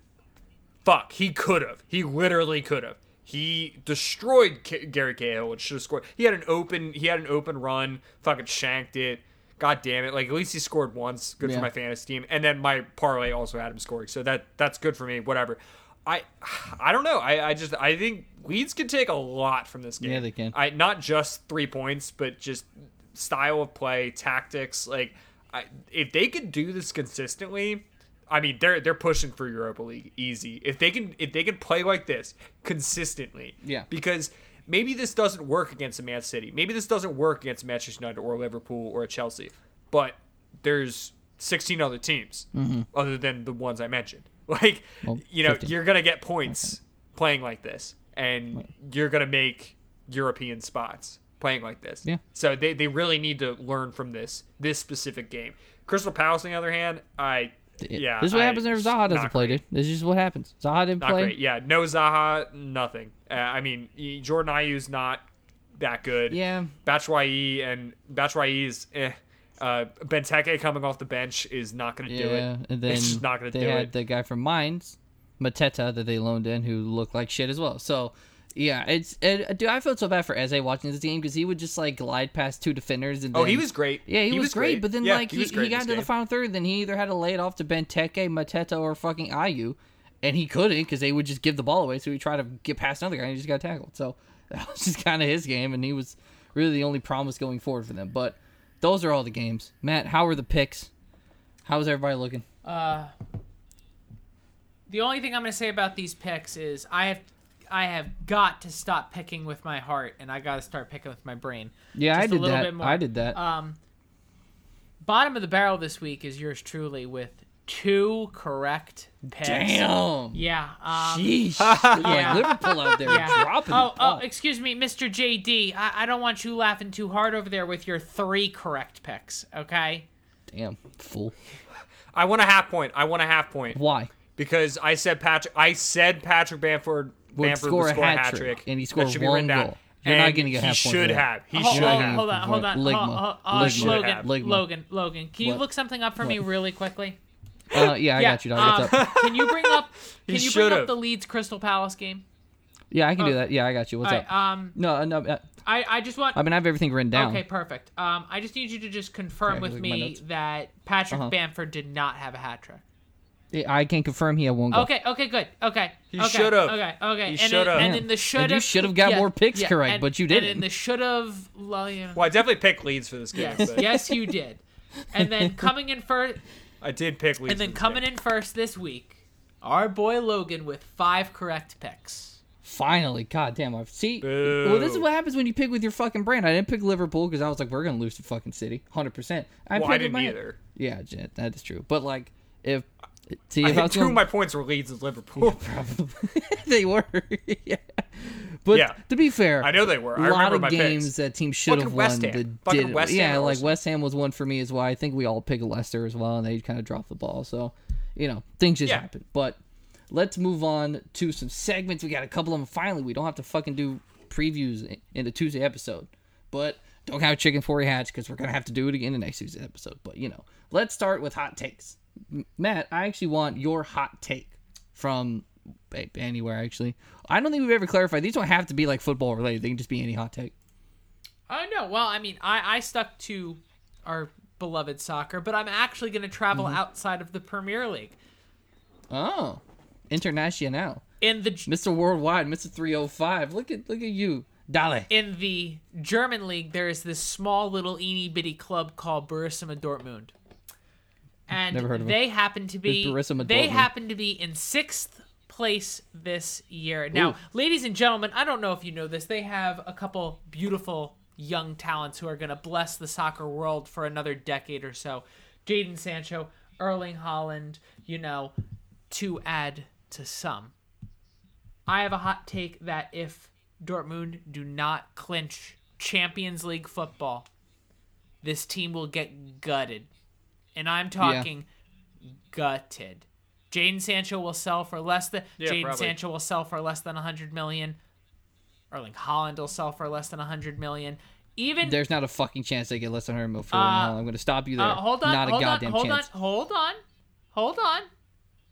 fuck, he could have. He literally could have. He destroyed K- Gary Cahill and should have scored. He had an open. He had an open run. Fucking shanked it. God damn it! Like at least he scored once. Good Yeah. for my fantasy team. And then my parlay also had him scoring. So that that's good for me. Whatever. I I don't know. I, I just I think Leeds can take a lot from this game. Yeah, they can. I not just three points, but just style of play, tactics. Like I, if they could do this consistently, I mean they're they're pushing for Europa League easy. If they can if they can play like this consistently. Yeah. Because maybe this doesn't work against a Man City. Maybe this doesn't work against Manchester United or Liverpool or Chelsea. But there's 16 other teams other than the ones I mentioned. Like Mm-hmm. Well, you know, 15. you're going to get points playing like this and you're going to make European spots playing like this. Yeah. So they, they really need to learn from this this specific game. Crystal Palace on the other hand, I yeah. this is what I- happens whenever Zaha doesn't play, great. dude. This is just what happens. Zaha didn't Not play. great. Yeah, no Zaha, nothing. Uh, I mean, Jordan Ayew's not that good. Yeah. Batshuayi and Batshuayi is eh. Uh, Benteke coming off the bench is not going to do Yeah, it. and then it's just not going to they do had it. the guy from Mainz, Mateta, that they loaned in, who looked like shit as well. So, yeah, it's it, dude. I felt so bad for Eze watching this game because he would just like glide past two defenders and oh, then, he was great. Yeah, he, was, great, but then Yeah, like he, was he, got this into the final third, then he either had to lay it off to Benteke, Mateta, or fucking Ayew, and he couldn't because they would just give the ball away. So he tried to get past another guy, and he just got tackled. So that was just kind of his game, and he was really the only promise going forward for them. But those are all the games. Matt, how were the picks? How was everybody looking? Uh, the only thing I'm going to say about these picks is I have I have got to stop picking with my heart and I got to start picking with my brain. Yeah, I Just a did little that. bit more. I did that. Um, bottom of the barrel this week is yours truly with two correct picks. Damn. Yeah. Um, Sheesh. Yeah. Like Liverpool out there yeah. dropping oh, the oh, excuse me, Mr. JD. I, I don't want you laughing too hard over there with your three correct picks. Okay. Damn, fool. I want a half point. I want a half point Why? because I said Patrick. I said Patrick Bamford. Would Bamford score would a score hat a hat trick, and he scored one goal. You're not And get he half point for should have. He hold, should hold, have. hold on, hold on, Ligma. hold uh, Ligma. Logan, Ligma. Logan, Logan. Can you What? look something up for me really quickly? Uh, yeah, I got you, dog. What's um, up? can you bring up? He Can you bring up the Leeds Crystal Palace game? Yeah, I can do uh, that. Yeah, I got you. What's All up? um, no, no. uh, I I just want. I mean, I have everything written down. Okay, perfect. Um, I just need you to just confirm Okay, with look at my me that Patrick Uh-huh. Bamford did not have a hat trick. Yeah, I can confirm he had one goal. Okay, okay, good. Okay. He okay, should've. Okay, okay. He should've. And Yeah. then the should And you should've got more picks correct, and- but you didn't. And then the should have. Well, you know, Well, I definitely picked Leeds for this game. yes, but yes, you did. And then coming in first, I did pick Leeds. and then coming game. in first this week, our boy Logan with five correct picks. Finally, god damn! I see. Boo. Well, this is what happens when you pick with your fucking brand. I didn't pick Liverpool because I was like, we're gonna lose to fucking City, hundred percent. I Well, I didn't my- either. Yeah, that is true. But like, if see if I was two going, of my points were Leeds and Liverpool. Probably. they were. yeah. But Yeah. to be fair, I know they were. A I lot remember of my games picks. that team should have won that did. West Ham yeah, like. West Ham was one for me as well. I think we all picked Leicester as well, and they kind of dropped the ball. So, you know, things just Yeah. happen. But let's move on to some segments. We got a couple of them. Finally, we don't have to fucking do previews in the Tuesday episode. But don't have chicken for your hatch because we're gonna have to do it again in the next Tuesday episode. But you know, let's start with hot takes. Matt, I actually want your hot take from anywhere. Actually, I don't think we've ever clarified. These don't have to be like football related. They can just be any hot take. I no! Well, I mean, I I stuck to our beloved soccer, but I'm actually going to travel Mm-hmm. outside of the Premier League Oh, international, in the Mr. Worldwide, Mr. 305. Look at look at you, Dale. in the German league, there is this small little eeny bitty club called Borussia Dortmund, and Never heard of they happen to be they happen to be in sixth place this year. Now, Ooh. ladies and gentlemen, I don't know if you know this, they have a couple beautiful young talents who are going to bless the soccer world for another decade or so. Jadon Sancho, Erling Haaland, you know, to add to some. I have a hot take that if Dortmund do not clinch Champions League football, this team will get gutted. And I'm talking gutted. Jadon Sancho will sell for less than Yeah, Jadon probably. Sancho will sell for less than 100 million. Erling Haaland will sell for less than 100 million. Even There's not a fucking chance they get less than 100 mil for Uh, uh, I'm going to stop you there. uh, hold on, Not hold a goddamn on, hold chance. on, hold on, hold on.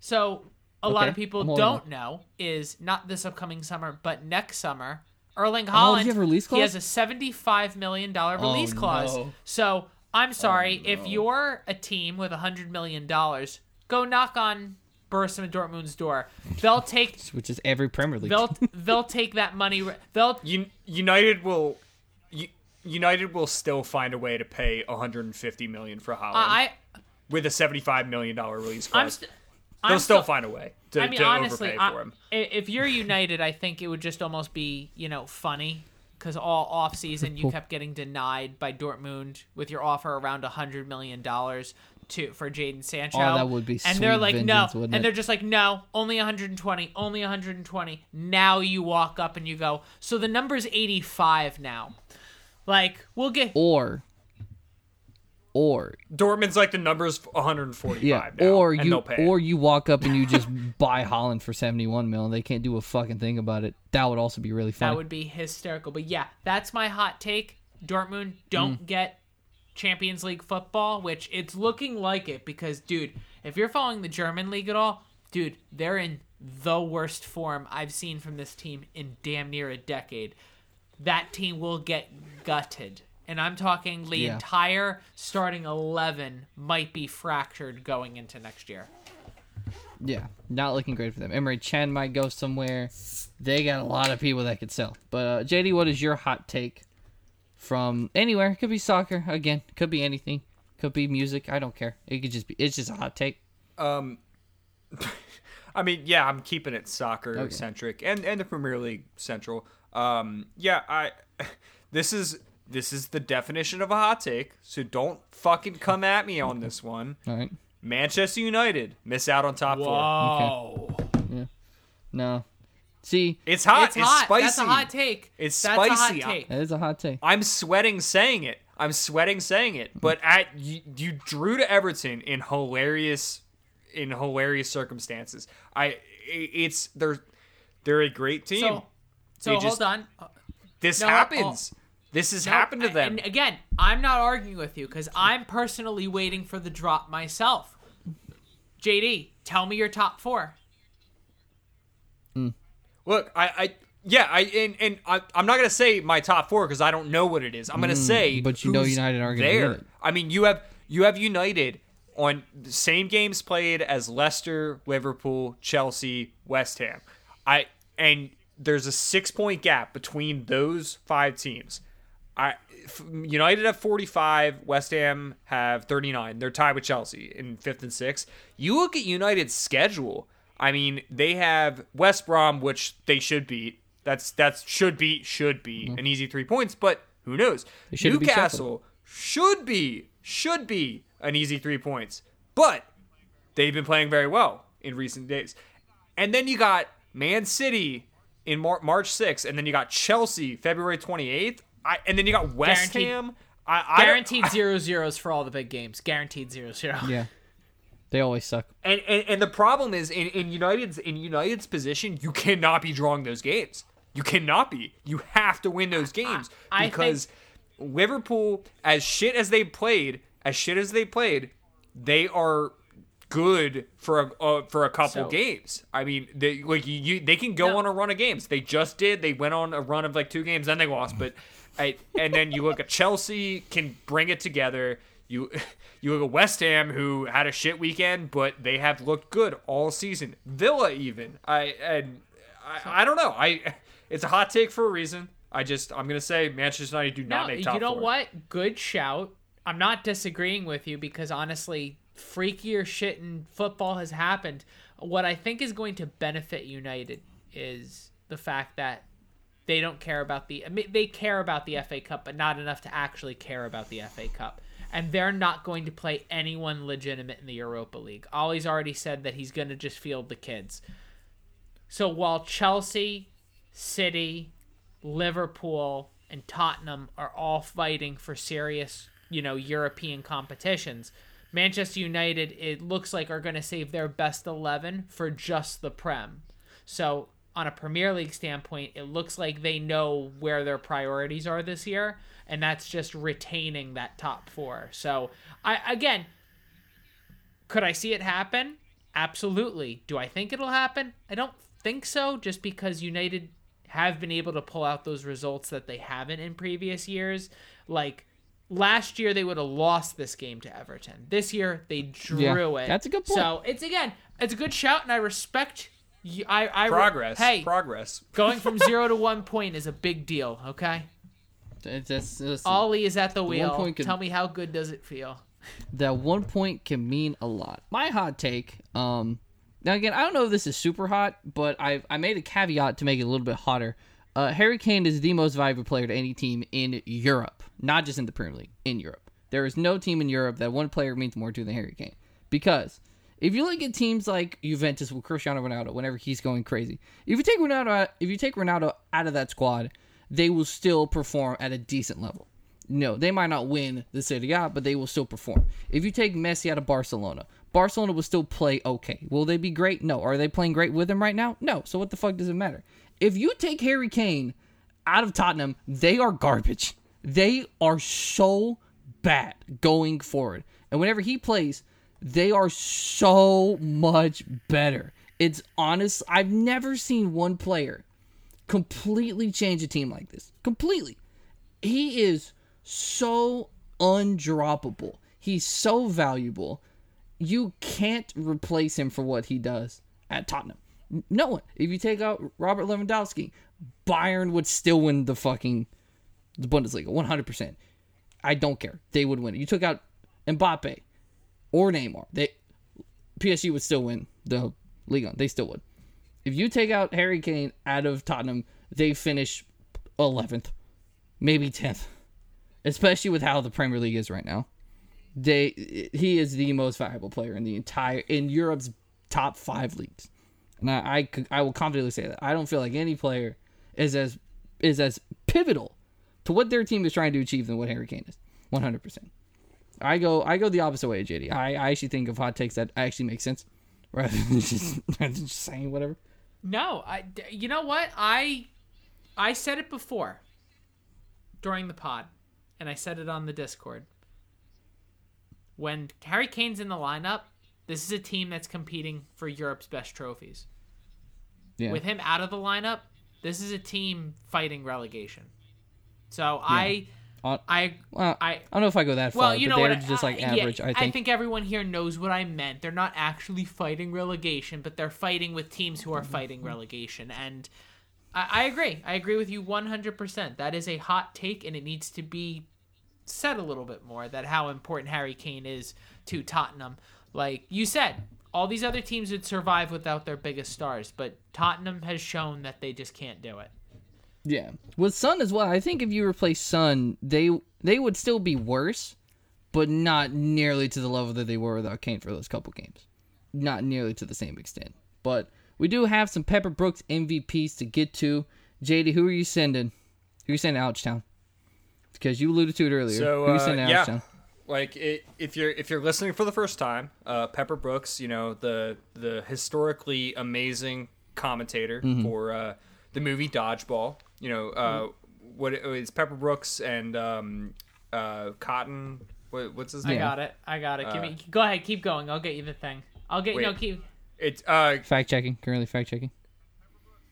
So a lot of people don't know is not this upcoming summer, but next summer, Erling Oh, Haaland. does he have a release He has a seventy-five million dollar Oh, release clause. no. So I'm oh, sorry Oh, if you're a team with a hundred million dollars, go knock on Borussia Dortmund's door. They'll take. Which is every Premier League. They'll they'll take that money. They'll Un- United will. U- United will still find a way to pay 150 million for Haaland I with a 75 million dollar release I'm clause. st- They'll I'm still still- find a way to, I mean, to honestly, overpay I- for him. if you're United, I think it would just almost be, you know, funny because all off season you kept getting denied by Dortmund with your offer around a hundred million dollars to for Jadon Sancho. Oh, that would be And they're like, no, and it? they're just like, no, only 120, only 120. Now you walk up and you go, so the number's 85 now. Like, we'll get. or or Dortmund's like the numbers 145 yeah, now, or and you they'll it. or you walk up and you just buy Haaland for 71 mil and they can't do a fucking thing about it. That would also be really fun. That would be hysterical. But yeah, that's my hot take. Dortmund don't Mm. get Champions League football, which it's looking like it because, dude, if you're following the German league at all, dude, they're in the worst form I've seen from this team in damn near a decade. That team will get gutted. And I'm talking the Yeah. entire starting 11 might be fractured going into next year. Yeah, not looking great for them. Emre Can might go somewhere. They got a lot of people that could sell. But uh, JD, what is your hot take from anywhere? Could be soccer again. Could be anything. Could be music. I don't care. It could just be. It's just a hot take. Um, I mean, yeah, I'm keeping it soccer centric and and the Premier League central. Um, yeah, I this is this is the definition of a hot take. So don't fucking come at me on this one. All right. Manchester United miss out on top four. yeah No. See, It's hot. It's It's, hot. spicy. That's a hot take. It's That's hot spicy. take. that is a hot take. I'm sweating saying it. I'm sweating saying it. But at you, you drew to Everton in hilarious in hilarious circumstances. I i- it's they're they're a great team. So, so They hold just- on. this no, uh, happens. This has No, happened to them. And again, I'm not arguing with you because I'm personally waiting for the drop myself. JD, tell me your top four. Look, I, I yeah, I and, and I, I'm not gonna say my top four because I don't know what it is. I'm gonna say, Mm, but you know United aren't there. win it. I mean, you have you have United on the same games played as Leicester, Liverpool, Chelsea, West Ham. I and there's a six point gap between those five teams. I United have 45, West Ham have 39. They're tied with Chelsea in fifth and sixth. You look at United's schedule. I mean, they have West Brom, which they should beat. That's that's should be should be an easy three points, but who knows? Newcastle should be should be an easy three points, but they've been playing very well in recent days. And then you got Man City in Mar- March 6th, and then you got Chelsea February 28th, I, and then you got West Guaranteed- Ham. I, I don't- Guaranteed zero zeros for all the big games. Guaranteed zero zero. Yeah. They always suck. And, and and the problem is in, in United's in United's position, you cannot be drawing those games. You cannot be. You have to win those games I because Liverpool, as shit as they played, as shit as they played, they are good for a uh, for a couple So- games. I mean, they like you, you they can go No. on a run of games. They just did. They went on a run of like two games, then they lost. But I, and then you look at Chelsea can bring it together. You you look at West Ham who had a shit weekend, but they have looked good all season. Villa even. I and I, I don't know. I it's a hot take for a reason. I just I'm gonna say Manchester United do not No, make top you know four. what? Good shout. I'm not disagreeing with you because honestly, freakier shit in football has happened. What I think is going to benefit United is the fact that they don't care about the they care about the FA Cup, but not enough to actually care about the FA Cup. And they're not going to play anyone legitimate in the Europa League. Ole's already said that he's going to just field the kids. So while Chelsea, City, Liverpool, and Tottenham are all fighting for serious, you know, European competitions, Manchester United, it looks like, are going to save their best 11 for just the Prem. So, on a Premier League standpoint, it looks like they know where their priorities are this year, and that's just retaining that top four. So, I again, could I see it happen? Absolutely. Do I think it'll happen? I don't think so, just because United have been able to pull out those results that they haven't in previous years. Like, last year they would have lost this game to Everton. This year they drew Yeah, it. that's a good point. So it's again, it's a good shout, and I respect. You, I, I Progress. hey, Progress. going from zero to one point is a big deal. Okay, It's, it's, it's- Ole is at the wheel. point could- Tell me how good does it feel? that one point can mean a lot. My hot take, um, now again, I don't know if this is super hot, but I I made a caveat to make it a little bit hotter. Uh, Harry Kane is the most valuable player to any team in Europe, not just in the Premier League, in Europe. There is no team in Europe that one player means more to than Harry Kane. Because if you look at teams like Juventus with Cristiano Ronaldo, whenever he's going crazy, if you take Ronaldo, if you take Ronaldo out of that squad, they will still perform at a decent level. No, they might not win the Serie A, but they will still perform. If you take Messi out of Barcelona, Barcelona will still play okay. Will they be great? No. Are they playing great with him right now? No. So what the fuck does it matter? If you take Harry Kane out of Tottenham, they are garbage. They are so bad going forward. And whenever he plays, they are so much better. It's honest. I've never seen one player completely change a team like this. Completely. He is so undroppable. He's so valuable. You can't replace him for what he does at Tottenham. No one. If you take out Robert Lewandowski, Bayern would still win the fucking the Bundesliga 100%. I don't care. They would win. You took out Mbappe or Neymar. They PSG would still win the league. On. They still would. If you take out Harry Kane out of Tottenham, they finish 11th, maybe 10th. Especially with how the Premier League is right now. They he is the most valuable player in the entire in Europe's top 5 leagues. And I I, I will confidently say that. I don't feel like any player is as is as pivotal to what their team is trying to achieve than what Harry Kane is. 100%. I go I go the opposite way, JD. I, I actually think of hot takes that actually make sense rather than just, rather than just saying whatever. No, I. You know what? I, I said it before. During the pod, and I said it on the Discord. When Harry Kane's in the lineup, this is a team that's competing for Europe's best trophies. Yeah. With him out of the lineup, this is a team fighting relegation. So I, Uh, I, well, I. I don't know if I go that far, Well, you know but what? they're just like I- yeah, average, I think. everyone here knows what I meant. They're not actually fighting relegation, but they're fighting with teams who are fighting relegation. And I, I agree. I agree with you 100%. That is a hot take, and it needs to be said a little bit more that how important Harry Kane is to Tottenham. Like you said, all these other teams would survive without their biggest stars, but Tottenham has shown that they just can't do it. Yeah, with Son as well. I think if you replace Son, they they would still be worse, but not nearly to the level that they were without Kane for those couple games. Not nearly to the same extent. But we do have some Pepper Brooks MVPs to get to. JD, who are you sending? Who are you sending to Ouchtown? Because you alluded to it earlier. So who are you uh, sending to yeah, Ouchtown? like it, if you're if you're listening for the first time, uh, Pepper Brooks, you know the the historically amazing commentator Mm-hmm. for uh, the movie Dodgeball. You know uh, what it was Pepper Brooks and um, uh, Cotton. What, what's his name? I got it. I got it. Give Uh, me. Go ahead. Keep going. I'll get you the thing. I'll get. Wait. No, keep. It's uh, Fact checking. Currently fact checking.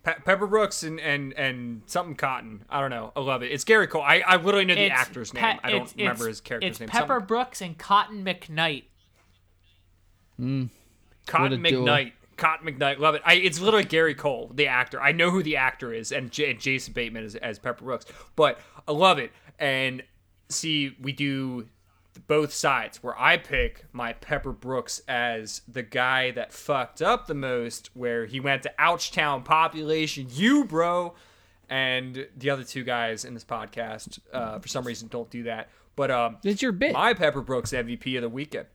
Pe- Pepper Brooks and, and and something Cotton. I don't know. I love it. It's Gary Cole. I, I literally know the It's actor's Pe- name. I don't remember his character's it's name. Pepper Something- Brooks and Cotton McKnight. Cotton What a. McKnight. Cotton McKnight. Love it. I, it's literally Gary Cole, the actor. I know who the actor is, and, J- and Jason Bateman as, as Pepper Brooks. But I love it. And see, we do both sides where I pick my Pepper Brooks as the guy that fucked up the most, where he went to Ouchtown population. You, bro. And the other two guys in this podcast, uh, for some reason, don't do that. But um, It's your bit. my Pepper Brooks MVP of the weekend.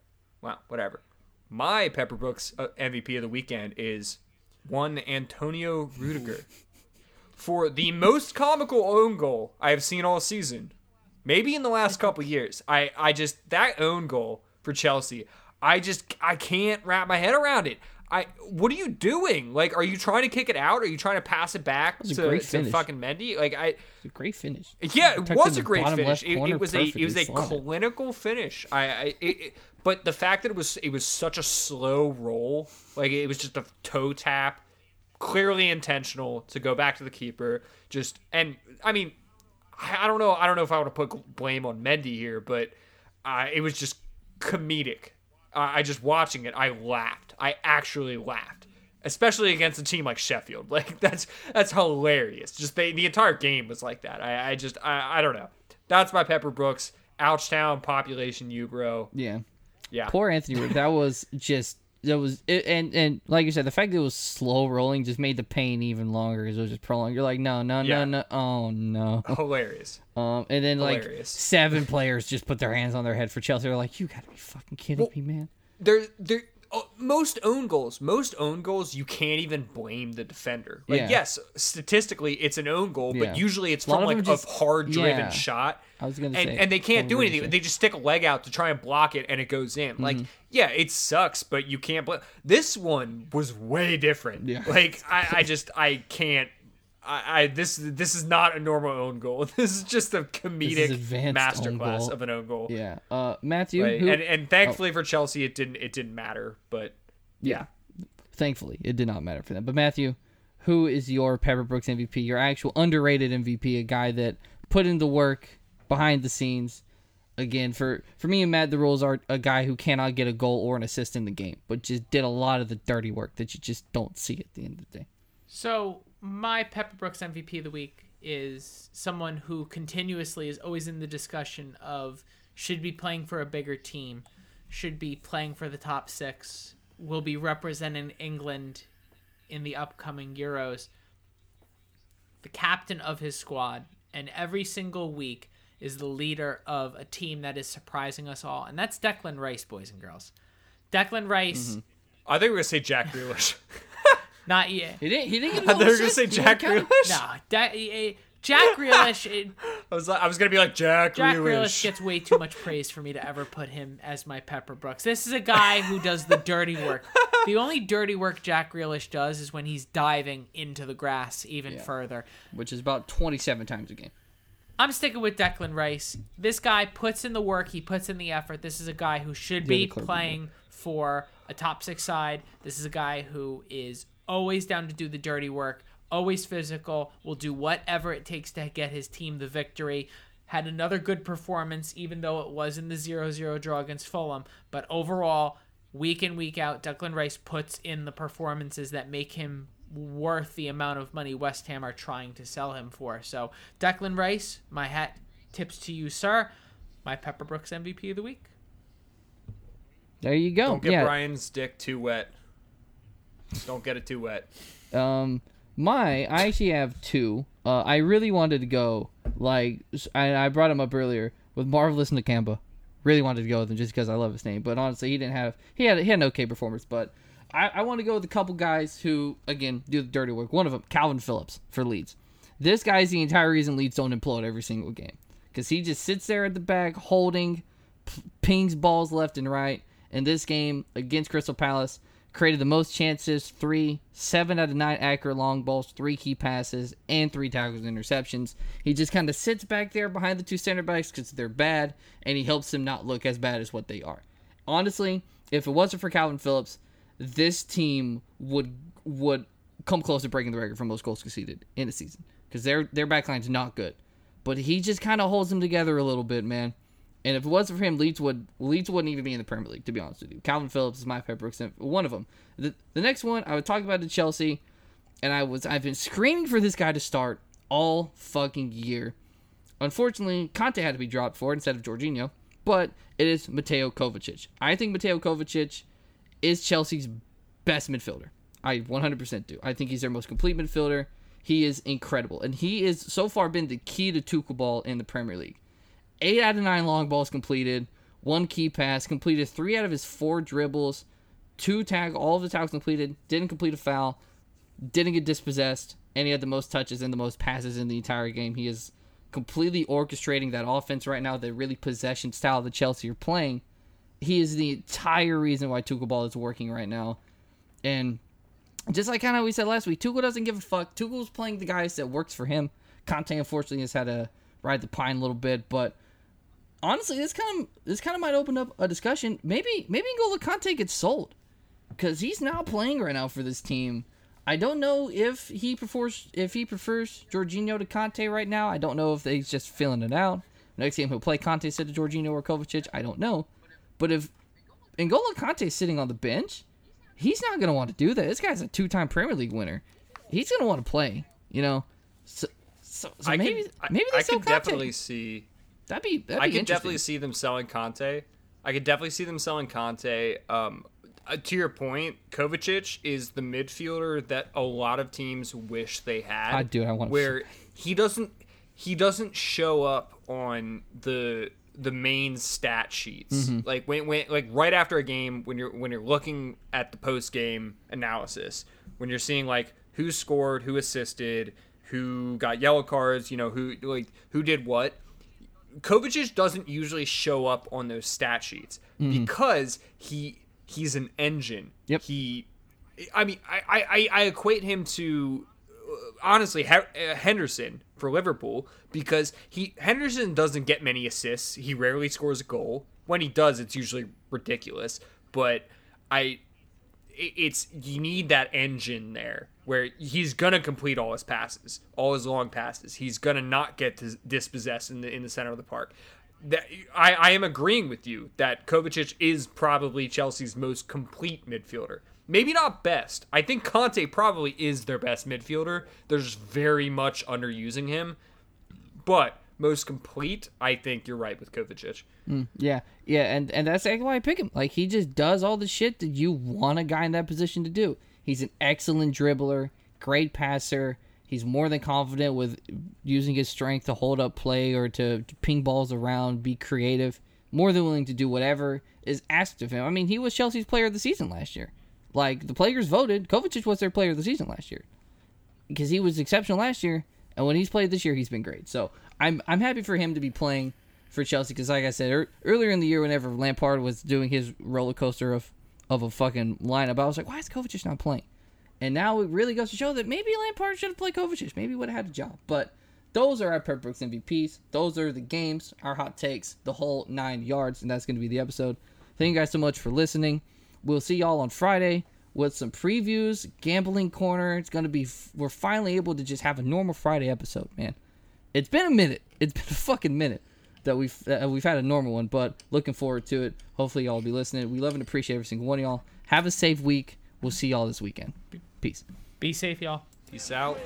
Well, whatever. My Pepper Brooks uh, MVP of the weekend is one Antonio Rudiger for the most comical own goal I have seen all season. Maybe in the last couple years. I, I just that own goal for Chelsea. I just I can't wrap my head around it. I what are you doing? Like, are you trying to kick it out? Are you trying to pass it back to, to fucking Mendy? Like I It's a great finish. yeah, it Tucked was a great finish. It, it was a it was a clinical finish. I, I it, it, but the fact that it was it was such a slow roll, like it was just a toe tap, clearly intentional to go back to the keeper. Just and I mean, I, I don't know. I don't know if I want to put blame on Mendy here, but uh, it was just comedic. Uh, I just watching it, I laughed. I actually laughed, especially against a team like Sheffield. Like that's that's hilarious. Just they, the entire game was like that. I, I just I, I don't know. That's my Pepper Brooks. Ouchtown population, you bro. Yeah. Yeah. Poor Anthony. That was just that was it, and and like you said, the fact that it was slow rolling just made the pain even longer because it was just prolonged. You're like, no, no, Yeah. no, no, oh no. Hilarious. Um, and then like Hilarious. seven players just put their hands on their head for Chelsea. They're like, you gotta be fucking kidding Well, me, man. there there most own goals most own goals you can't even blame the defender like Yeah. yes statistically it's an own goal Yeah. but usually it's A from like them a hard driven yeah. shot I was gonna and, say, and they can't do anything say. they just stick a leg out to try and block it and it goes in like Mm-hmm. yeah it sucks but you can't blame this one was way different Yeah. like I, I just i can't I, I this this is not a normal own goal. This is just a comedic masterclass of an own goal. Yeah. Uh, Matthew, Right? who, and and thankfully for Chelsea, it didn't it didn't matter. But yeah, thankfully it did not matter for them. But Matthew, who is your Pepper Brooks MVP? Your actual underrated MVP, a guy that put in the work behind the scenes. Again, for for me and Matt, the rules are a guy who cannot get a goal or an assist in the game, but just did a lot of the dirty work that you just don't see at the end of the day. So my Pepper Brooks MVP of the week is someone who continuously is always in the discussion of should be playing for a bigger team, should be playing for the top six, will be representing England in the upcoming Euros. The captain of his squad, and every single week is the leader of a team that is surprising us all, and that's Declan Rice, boys and girls. Declan Rice, mm-hmm. I think we are gonna say Jack Grealish. not yet. He didn't. He didn't get a I goal thought gonna say Jack. Grealish. No, Da- eh, Jack Grealish. it- I was like, I was gonna be like Jack, Realish. Jack Grealish. Grealish gets way too much praise for me to ever put him as my Pepper Brooks. This is a guy who does the dirty work. The only dirty work Jack Grealish does is when he's diving into the grass even Yeah. further. which is about twenty-seven times a game. I'm sticking with Declan Rice. This guy puts in the work, he puts in the effort. This is a guy who should be playing for a top six side. This is a guy who is always down to do the dirty work, always physical, will do whatever it takes to get his team the victory. Had another good performance, even though it was in the 0 0 draw against Fulham. But overall, week in, week out, Declan Rice puts in the performances that make him worth the amount of money West Ham are trying to sell him for. So, Declan Rice, my hat tips to you, sir. My Pepper Brooks MVP of the week. There you go. Don't get yeah. Brian's dick too wet. Don't get it too wet. Um, my I actually have two. Uh, I really wanted to go like I, I brought him up earlier with Marvelous Nakamba. Really wanted to go with him just because I love his name. But honestly, he didn't have he had he had an okay performance. But I, I want to go with a couple guys who again do the dirty work. One of them, Kalvin Phillips for Leeds. This guy's the entire reason Leeds don't implode every single game because he just sits there at the back holding, p- pings balls left and right. In this game against Crystal Palace, created the most chances three, seven out of nine accurate long balls, three key passes, and three tackles and interceptions. He just kind of sits back there behind the two center backs because they're bad, and he helps them not look as bad as what they are. Honestly, if it wasn't for Kalvin Phillips, this team would would come close to breaking the record for most goals conceded in a season because their their backline's not good. But he just kind of holds them together a little bit, man. And if it wasn't for him, Leeds would Leeds wouldn't even be in the Premier League. To be honest with you, Kalvin Phillips is my favorite, one of them. The, the next one I would talk about to Chelsea, and I was I've been screaming for this guy to start all fucking year. Unfortunately, Kanté had to be dropped for it instead of Jorginho, but it is Mateo Kovacic. I think Mateo Kovacic is Chelsea's best midfielder. I 100% do. I think he's their most complete midfielder. He is incredible, and he is so far been the key to Tuchel ball in the Premier League. Eight out of nine long balls completed, one key pass, completed three out of his four dribbles, two tag, all of the tackles completed, didn't complete a foul. didn't get dispossessed, and he had the most touches and the most passes in the entire game. He is completely orchestrating that offense right now, the really possession style that Chelsea are playing. He is the entire reason why Tuchel ball is working right now. And just like kind of we said last week, Tuchel doesn't give a fuck. Tuchel's playing the guys that works for him. Kanté unfortunately has had to ride the pine a little bit, but honestly, this kind of this kind of might open up a discussion. Maybe maybe N'Golo Kanté gets sold because he's now playing right now for this team. I don't know if he prefers if he prefers Jorginho to Kanté right now. I don't know if he's just feeling it out. Next game he'll play Kanté instead of Jorginho or Kovacic. I don't know, but if N'Golo Kanté is sitting on the bench, he's not gonna want to do that. This guy's a two-time Premier League winner. He's gonna want to play. You know, so so, so maybe could, maybe they I, I could Kanté. definitely see. That'd be that'd I be could definitely see them selling Kanté. I could definitely see them selling Kanté. Um, uh, to your point, Kovacic is the midfielder that a lot of teams wish they had. I do, I want- to. where he doesn't he doesn't show up on the the main stat sheets. Mm-hmm. Like when, when like right after a game when you're when you're looking at the post game analysis, when you're seeing like who scored, who assisted, who got yellow cards, you know, who like who did what. Kovacic doesn't usually show up on those stat sheets because he he's an engine. Yep. He, I mean, I I, I equate him to uh, honestly uh, Henderson for Liverpool because he Henderson doesn't get many assists. He rarely scores a goal. When he does, it's usually ridiculous. But I it's you need that engine there where he's gonna complete all his passes, all his long passes. He's gonna not get dis- dispossessed in the in the center of the park. That I, I am agreeing with you that Kovacic is probably Chelsea's most complete midfielder. Maybe not best. I think Kanté probably is their best midfielder. They're just very much underusing him. But most complete, I think you're right with Kovacic. Hmm, yeah, yeah, and and that's exactly why I pick him. Like he just does all the shit that you want a guy in that position to do. He's an excellent dribbler, great passer. He's more than confident with using his strength to hold up play or to, ping balls around, be creative. More than willing to do whatever is asked of him. I mean, he was Chelsea's player of the season last year. Like the players voted, Kovacic was their player of the season last year because he was exceptional last year, and when he's played this year, he's been great. So I'm I'm happy for him to be playing for Chelsea because, like I said er, earlier in the year, whenever Lampard was doing his roller coaster of of a fucking lineup, I was like, why is Kovacic not playing? And now it really goes to show that maybe Lampard should have played Kovacic. Maybe would have had a job. But those are our Pep Brooks MVPs. Those are the games, our hot takes, the whole nine yards, and that's going to be the episode. Thank you guys so much for listening. We'll see y'all on Friday with some previews, gambling corner. It's going to be, we're finally able to just have a normal Friday episode, man. It's been a minute. It's been a fucking minute that we've uh, we've had a normal one, but looking forward to it. Hopefully y'all will be listening. We love and appreciate every single one of y'all. Have a safe week. We'll see y'all this weekend. Peace. Be safe, y'all. Peace out.